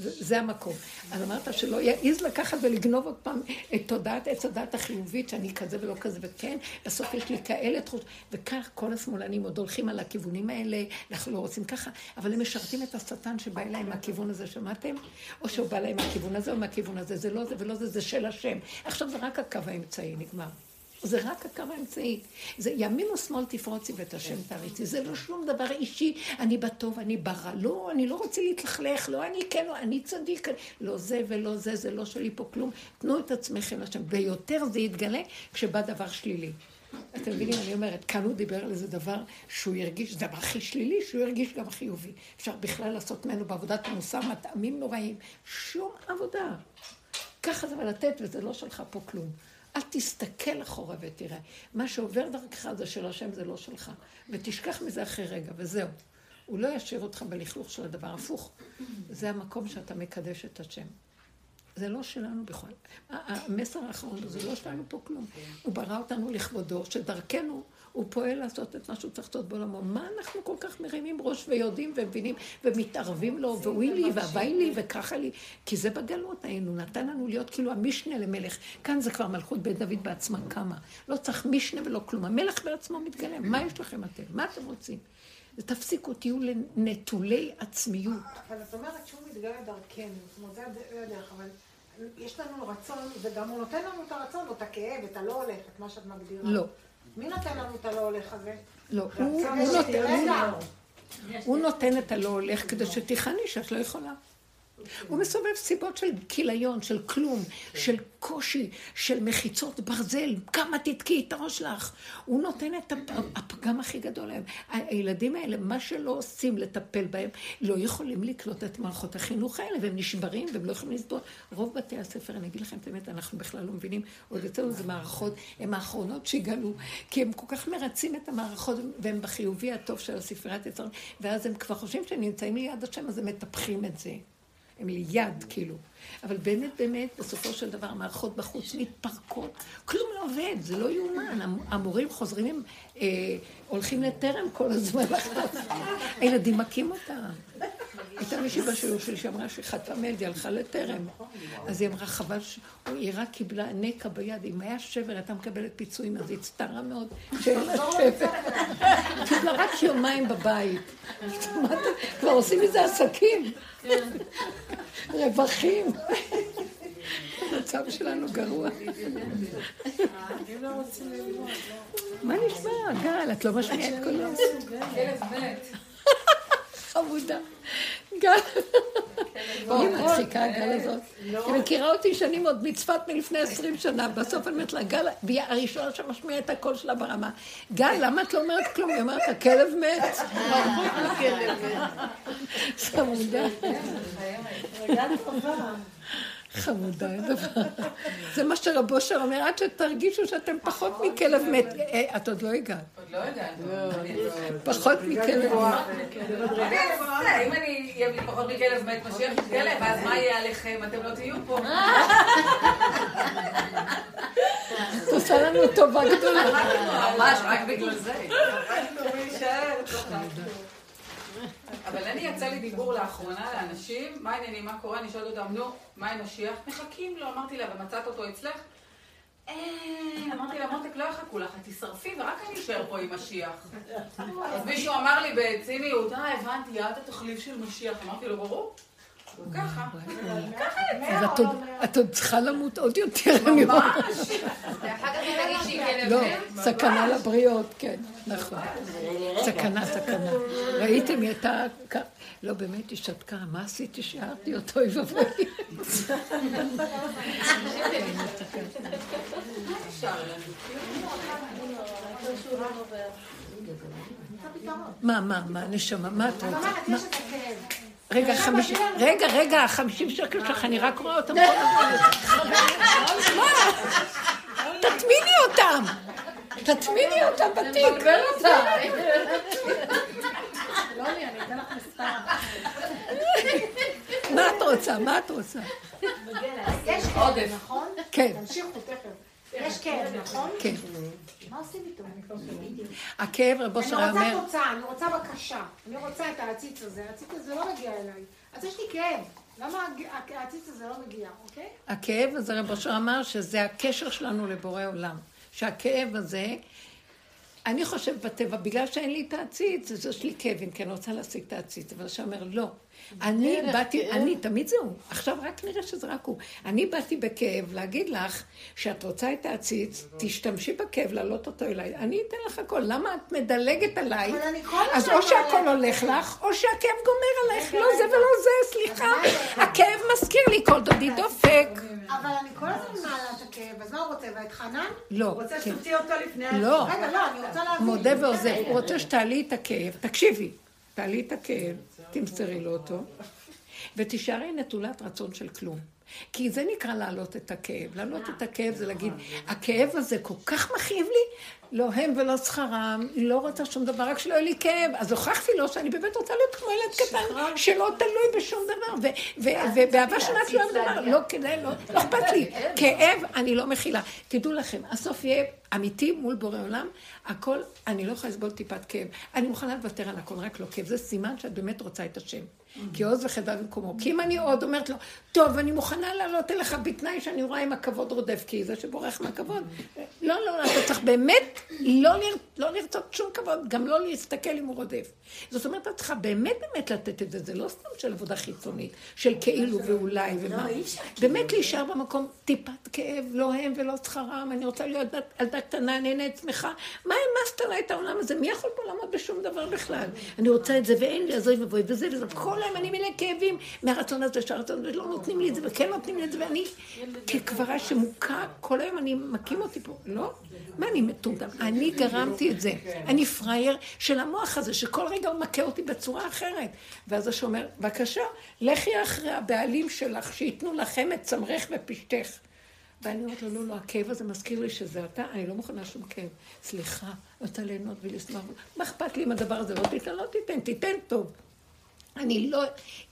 זה המקום. אז אמרת שלא יעז לקחת ולגנוב עוד פעם את תודעת עץ הדת החיובית, שאני כזה ולא כזה, וכן, בסוף יש לי כאלה תחוש, וכך כל השמאלנים עוד הולכים על הכיוונים האלה, אנחנו לא רוצים ככה, אבל הם משרתים את השטן שבא אליהם מהכיוון הזה, שמעתם? או שהוא בא להם מהכיוון הזה או מהכיוון הזה, זה לא זה ולא זה, זה של השם. עכשיו זה רק הקו האמצעי, נגמר. זה רק הקו האמצעי. זה ימין ושמאל תפרוצי ואת השם תריצי. זה לא שום דבר אישי, אני בטוב, אני ברע. לא, אני לא רוצה להתלכלך, לא אני כן, לא, אני צדיק. לא זה ולא זה, זה לא שלי פה כלום. תנו את עצמכם לשם. ויותר זה יתגלה כשבא דבר שלילי. אתם מבינים, אני אומרת, כאן הוא דיבר על איזה דבר שהוא ירגיש, זה דבר הכי שלילי, שהוא ירגיש גם חיובי. אפשר בכלל לעשות ממנו בעבודת מוסר מטעמים נוראים. שום עבודה. ככה זה ולתת, וזה לא שלך פה כלום. אל תסתכל אחורה ותראה. מה שעובר דרכך זה של השם, זה לא שלך. ותשכח מזה אחרי רגע, וזהו. הוא לא ישאיר אותך בלכלוך של הדבר הפוך. זה המקום שאתה מקדש את השם. זה לא שלנו בכלל. המסר האחרון זה לא שלנו פה כלום. הוא ברא אותנו לכבודו, שדרכנו הוא פועל לעשות את מה שהוא צריך לעשות בעולמו. מה אנחנו כל כך מרימים ראש ויודעים ומבינים ומתערבים לו, ואוי לי והווי לי וככה לי? כי זה בגלות היינו, נתן לנו להיות כאילו המשנה למלך. כאן זה כבר מלכות בית דוד בעצמה קמה. לא צריך משנה ולא כלום. המלך בעצמו מתגלם. מה יש לכם אתם? מה אתם רוצים? תפסיקו, תהיו נטולי עצמיות. אבל את אומרת שהוא מתגלה דרכנו, זאת אומרת, זה הדרך, אבל יש לנו רצון, וגם הוא נותן לנו את הרצון, או את הכאב, את הלא הולך, את מה שאת מגדירה. לא. מי נותן לנו את הלא הולך הזה? לא, הוא נותן את הלא הולך כדי שתיכני שאת לא יכולה. הוא מסובב סיבות של כיליון, של כלום, של קושי, של מחיצות ברזל, כמה תתקי את הראש לך. הוא נותן את הפגם הכי גדול להם. הילדים האלה, מה שלא עושים לטפל בהם, לא יכולים לקלוט את מערכות החינוך האלה, והם נשברים והם לא יכולים לסבול. רוב בתי הספר, אני אגיד לכם את האמת, אנחנו בכלל לא מבינים, עוד יותר זה מערכות, הן האחרונות שהגלו, כי הם כל כך מרצים את המערכות, והם בחיובי הטוב של הספריית יצרון, ואז הם כבר חושבים שהם נמצאים ליד השם, אז הם מטפחים את זה. הם ליד, כאילו. אבל באמת, באמת, בסופו של דבר, המערכות בחוץ מתפרקות. כלום לא עובד, זה לא יאומן. המורים חוזרים, אה, הולכים לטרם כל הזמן. הילדים מכים אותם. הייתה מישהי בשיעור שלי שאמרה היא הלכה לטרם. אז היא אמרה, חבל היא רק קיבלה נקע ביד, אם היה שבר, הייתה מקבלת פיצויים, אז היא הצטערה מאוד שאין לה שבר. קיבלה רק יומיים בבית. כבר עושים מזה עסקים. רווחים. המצב שלנו גרוע. מה נשמע, גל? את לא משמיעה את קולו. חמודה. גל. היא מצחיקה, הגל הזאת. היא מכירה אותי שנים עוד מצפת מלפני עשרים שנה, בסוף אני אומרת לה, גל, והיא הראשונה שמשמיעה את הקול שלה ברמה. גל, למה את לא אומרת כלום? היא אומרת, הכלב מת. חמודה. חמודה, אין דבר. זה מה שרב אושר אומר, עד שתרגישו שאתם פחות מכלב מת. אה, את עוד לא הגעת. עוד לא הגעת. פחות מכלב מת. אם אני אהיה פחות מכלב מת, משיח יתגלה, ואז מה יהיה עליכם? אתם לא תהיו פה. את עושה לנו טובה גדולה. ממש, רק בגלל זה. אבל אני יצא לי דיבור לאחרונה לאנשים, מה העניינים, מה קורה, אני שואלת אותם, נו, מה עם משיח? מחכים לו, אמרתי לה, ומצאת אותו אצלך? אין, אמרתי לה, מותק, לא יחכו לך, תשרפי ורק אני אשאר פה עם משיח. אז מישהו אמר לי בציניות, אה, הבנתי, את התחליף של משיח. אמרתי לו, ברור. ככה. אז את עוד צריכה למות עוד יותר, אני רואה. ממש. ואחר כך תגידי שהיא כלב לא, סכנה לבריות, כן, נכון. סכנה, סכנה. ראיתם, היא הייתה... לא, באמת, היא שתקה, מה עשיתי שהערתי אותו, אוי ואבוי. מה, מה, מה, נשמה, מה את רוצה? רגע, חמישים, רגע, רגע, החמישים שקל שלך, אני רק רואה אותם כל הזמן. מה? תטמיני אותם. תטמיני אותם בתיק. לי, אני אתן לך מספר. מה את רוצה? מה את רוצה? יש עודף, נכון? כן. תמשיכו תכף. יש כאב, נכון? כן. מה עושים איתו? הכאב, רבו אני שרה רוצה אומר, תוצאה, אני רוצה בקשה. אני רוצה את העציץ הזה, העציץ הזה לא מגיע אליי. אז יש לי כאב. למה העציץ הזה לא מגיע, אוקיי? הכאב הזה, רבו שרה אמר שזה הקשר שלנו לבורא עולם. שהכאב הזה, אני חושבת בטבע, בגלל שאין לי את העציץ, אז יש לי כאב, אם כן, אני רוצה להשיג את העציץ. אבל שאומר, לא. אני באתי, אני, תמיד זהו, עכשיו רק נראה שזה רק הוא. אני באתי בכאב להגיד לך שאת רוצה את העציץ, תשתמשי בכאב, להעלות אותו אליי, אני אתן לך הכל. למה את מדלגת עליי? אז או שהכל מעלה- הולך לך, או שהכאב גומר עלייך. לא זה ולא זה, סליחה. הכאב מזכיר לי כל דודי דופק. אבל אני כל הזמן מעלה את הכאב, אז מה הוא רוצה? ואת חנן? לא. הוא רוצה כן. שתוציא אותו לפני... לא. רגע, לא, אני רוצה להבין. מודה ועוזב, הוא רוצה שתעלי את הכאב, תקשיבי, תעלי את הכאב, תמסרי לו אותו, ותישארי נטולת רצון של כלום. כי זה נקרא להעלות את הכאב. להעלות את הכאב זה להגיד, הכאב הזה כל כך מכאיב לי, לא הם ולא שכרם, לא רוצה שום דבר, רק שלא יהיה לי כאב. אז הוכחתי לו שאני באמת רוצה להיות כמו ילד קטן, שלא תלוי בשום דבר, ובאהבה שנת לא דבר, לא כדאי, לא לא אכפת לי. כאב, אני לא מכילה. תדעו לכם, הסוף יהיה אמיתי מול בורא עולם, הכל, אני לא יכולה לסבול טיפת כאב. אני מוכנה לוותר על הכל, רק לא כאב. זה סימן שאת באמת רוצה את השם. כי עוז וחדווה במקומו. כי אם אני עוד אומרת לו, טוב, אני מוכנה לעלות אליך בתנאי שאני רואה אם הכבוד רודף, כי זה שבורח מהכבוד. לא, לא, אתה צריך באמת לא, לא לרצות שום כבוד, גם לא להסתכל אם הוא רודף. זאת אומרת, את צריכה באמת באמת לתת את זה, זה לא סתם של עבודה חיצונית, של כאילו ואולי ומה. באמת להישאר במקום טיפת כאב, לא הם ולא שכרם, אני רוצה להיות ילדה קטנה, נהנית, שמחה. מה העמסת עליי את העולם הזה? מי יכול פה לעמוד בשום דבר בכלל? אני רוצה את זה ואין לי, אז אוי ואבוי, וזה וזה. כל היום אני מלא כאבים מהרצון הזה שהרצון הזה, לא נותנים לי את זה וכן נותנים לי את זה, ואני כקברה שמוכה, כל היום אני מכים אותי פה. לא? מה אני מטומטם? אני גרמתי את זה. אני פראייר של המוח הזה, שכל רגע הוא מכה אותי בצורה אחרת. ואז השומר, אומר, בבקשה, לכי אחרי הבעלים שלך, שייתנו לכם את צמרך ופשתך. ואני אומרת לו, לא, לא, הכאב הזה מזכיר לי שזה אתה, אני לא מוכנה שום כאב. סליחה, רוצה ליהנות ולשמח. מה אכפת לי אם הדבר הזה לא תיתן? לא תיתן, תיתן טוב. אני לא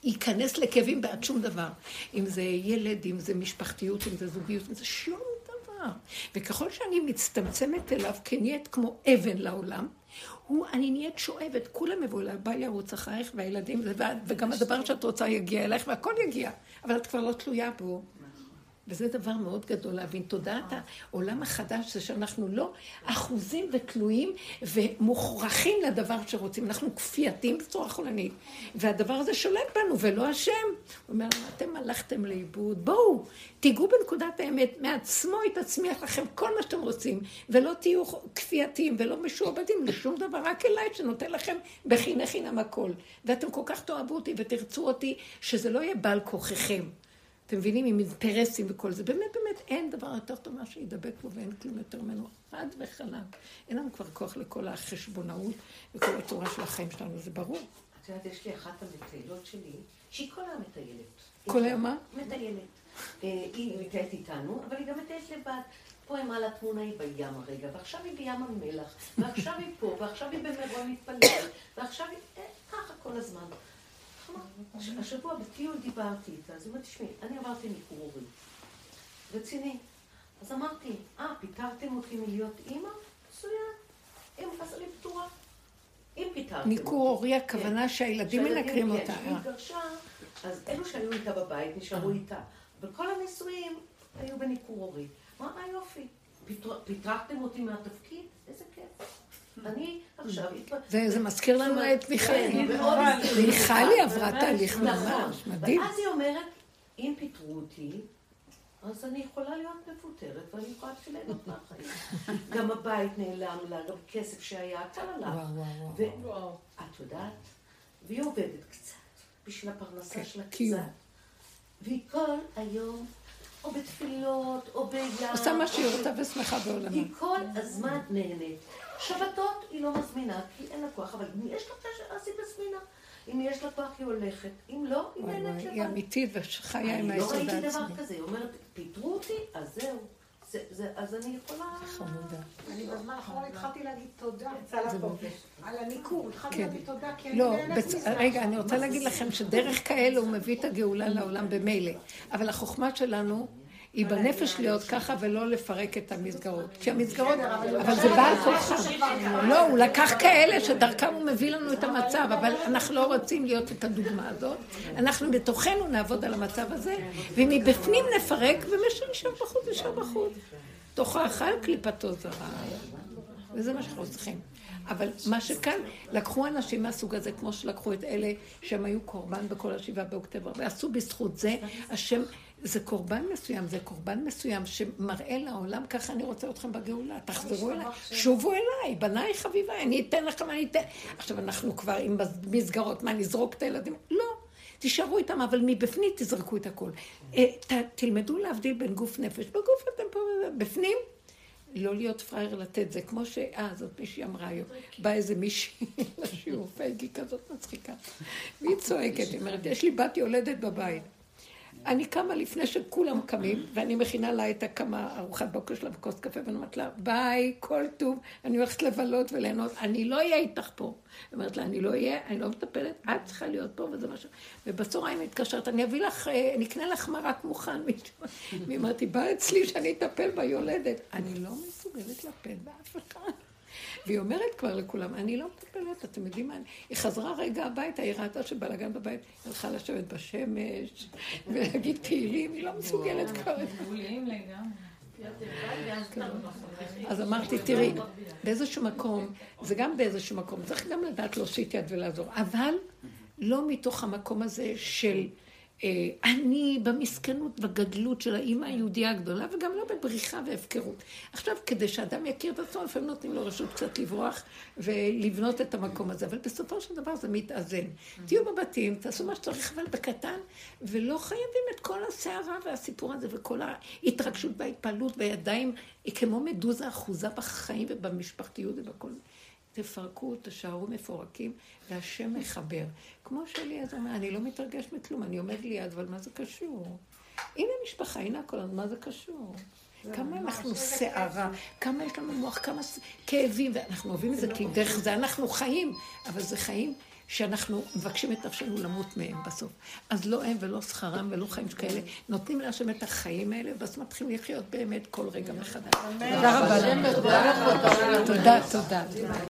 אכנס לכאבים בעד שום דבר. אם זה ילד, אם זה משפחתיות, אם זה זוגיות, אם זה שום. וככל שאני מצטמצמת אליו כנהיית כמו אבן לעולם, הוא, אני נהיית שואבת, כולם יבואו אליי, בא ירוץ אחרייך והילדים, וגם הדבר שאת רוצה יגיע אלייך והכל יגיע, אבל את כבר לא תלויה בו. וזה דבר מאוד גדול להבין. תודעת העולם החדש זה שאנחנו לא אחוזים ותלויים ומוכרחים לדבר שרוצים. אנחנו כפייתיים בצורה חולנית. והדבר הזה שולט בנו ולא השם. הוא אומר, אתם הלכתם לאיבוד, בואו, תיגעו בנקודת האמת, מעצמו יתצמיח לכם כל מה שאתם רוצים, ולא תהיו כפייתיים ולא משועבדים לשום דבר, רק אליי שנותן לכם בחיני חינם הכל. ואתם כל כך תאהבו אותי ותרצו אותי, שזה לא יהיה בעל כוחכם. אתם מבינים, עם אינטרסים וכל זה. באמת, באמת, אין דבר יותר טוב ממה שידבק בו ואין כלום יותר ממנו. חד וחלק. אין לנו כבר כוח לכל החשבונאות וכל הצורה של החיים שלנו, זה ברור. את יודעת, יש לי אחת המטיילות שלי, שהיא כל היום מטיילת. כל היום מה? מטיילת. אה, היא מטיילת איתנו, אבל היא גם מטיילת לבד. פה היא מעלה תמונה, היא בים הרגע, ועכשיו היא בים המלח, ועכשיו היא פה, ועכשיו היא במירון מתפללת, ועכשיו היא... אה, ככה כל הזמן. השבוע בטיול דיברתי איתה, אז היא אומרת, תשמעי, אני עברתי הורי. רציני. אז אמרתי, אה, פיטרתם אותי מלהיות אימא? מצוין. אז אני פטורה. אם פיטרתם ניכור הורי, הכוונה שהילדים מנקרים אותה. כשהיא התגרשה, אז אלו שהיו איתה בבית נשארו אה. איתה. וכל הנישואים היו בניכור הורי. מה היופי? פיטרתם אותי מהתפקיד? איזה כיף. אני עכשיו... זה מזכיר לנו את מיכאלי. מיכאלי עברה תהליך נכון. ממש מדהים. ואז היא אומרת, אם פיטרו אותי, אז אני יכולה להיות מפוטרת, ואני יכולה להתחיל ליהנות מהחיים. גם הבית נעלם לה, גם כסף שהיה, הכל הלך. ואת יודעת, והיא עובדת קצת, בשביל הפרנסה כן, שלה קצת. והיא כל היום, או בתפילות, או בים. עושה מה שהיא רוצה ושמחה בעולמה. היא כל הזמן נהנית. שבתות היא לא מזמינה, כי אין לה כוח, אבל אם יש לה קשר, אז היא מזמינה. אם יש לה כוח, היא הולכת. אם לא, היא נהנית לבד. היא אמיתית וחיה עם היסוד העצמי. אני לא ראיתי דבר כזה. היא אומרת, פיטרו אותי, אז זהו. אז אני יכולה... חמודה. אני בזמן האחרון התחלתי להגיד תודה. על הניכור, התחלתי כן. להגיד תודה, כי אני לא, רגע, אני רוצה להגיד לכם שדרך כאלה הוא מביא את הגאולה לעולם במילא. אבל החוכמה שלנו... היא בנפש להיות ככה ולא לפרק את המסגרות. כי המסגרות, אבל זה בעל כוחה. לא, הוא לקח כאלה שדרכם הוא מביא לנו את המצב, אבל אנחנו לא רוצים להיות את הדוגמה הזאת. אנחנו בתוכנו נעבוד על המצב הזה, ומבפנים נפרק, ומה שנשאר בחוץ, נשאר בחוץ. תוך האכל קליפתו זרה. וזה מה שאנחנו צריכים. אבל מה שכאן, לקחו אנשים מהסוג הזה, כמו שלקחו את אלה שהם היו קורבן בכל השבעה באוקטובר, ועשו בזכות זה, השם זה קורבן מסוים, זה קורבן מסוים שמראה לעולם, ככה אני רוצה אתכם בגאולה, תחזרו אליי, שובו אליי, בניי חביביי, אני אתן לכם, אני אתן. עכשיו, אנחנו כבר עם מסגרות, מה, נזרוק את הילדים? לא. תישארו איתם, אבל מבפנים תזרקו את הכל. אה, תלמדו להבדיל בין גוף נפש. בגוף אתם פה, בפנים, לא להיות פראייר לתת זה, כמו ש... אה, זאת מישהי אמרה היום. באה איזה מישהי לשיעור פייגי כזאת מצחיקה. והיא צועקת, היא אומרת, יש לי בת יולדת בבית. אני קמה לפני שכולם קמים, ואני מכינה לה את הכמה ארוחת בוקר שלה וכוס קפה, ואני אומרת לה, ביי, כל טוב, אני הולכת לבלות וליהנות, אני לא אהיה איתך פה. היא אומרת לה, אני לא אהיה, אני לא מטפלת, את צריכה להיות פה, וזה משהו. ובצהריים מתקשרת, אני אביא לך, אה, אני אקנה לך מרק מוכן. אמרת, היא באה אצלי שאני אטפל ביולדת. אני לא מסוגלת לטפל באף אחד. והיא אומרת כבר לכולם, אני לא מטפלת, אתם יודעים מה, היא חזרה רגע הביתה, היא ראתה שבלאגן בבית, היא הלכה לשבת בשמש, ולהגיד תהילים, היא לא מסוגלת כבר. אז אמרתי, תראי, באיזשהו מקום, זה גם באיזשהו מקום, צריך גם לדעת להושיט יד ולעזור, אבל לא מתוך המקום הזה של אני במסכנות, בגדלות של האימא היהודייה הגדולה, וגם לא בבריחה והפקרות. עכשיו, כדי שאדם יכיר את עצמו, לפעמים נותנים לו רשות קצת לברוח ולבנות את המקום הזה, אבל בסופו של דבר זה מתאזן. תהיו בבתים, תעשו מה שצריך, אבל בקטן, ולא חייבים את כל הסערה והסיפור הזה, וכל ההתרגשות וההתפעלות בידיים, היא כמו מדוזה אחוזה בחיים ובמשפחתיות ובכל... תפרקו, תשארו מפורקים, והשם מחבר. כמו שאליעזר אומר, אני לא מתרגש מכלום, אני עומד ליד, אבל מה זה קשור? הנה משפחה, הנה הכל, מה זה קשור? כמה אנחנו סערה, כמה יש לנו מוח, כמה כאבים, ואנחנו אוהבים את זה, כי דרך זה אנחנו חיים, אבל זה חיים שאנחנו מבקשים את נפשנו למות מהם בסוף. אז לא הם ולא שכרם ולא חיים שכאלה, נותנים להשם את החיים האלה, ואז מתחילים לחיות באמת כל רגע מחדש. תודה רבה. תודה, תודה.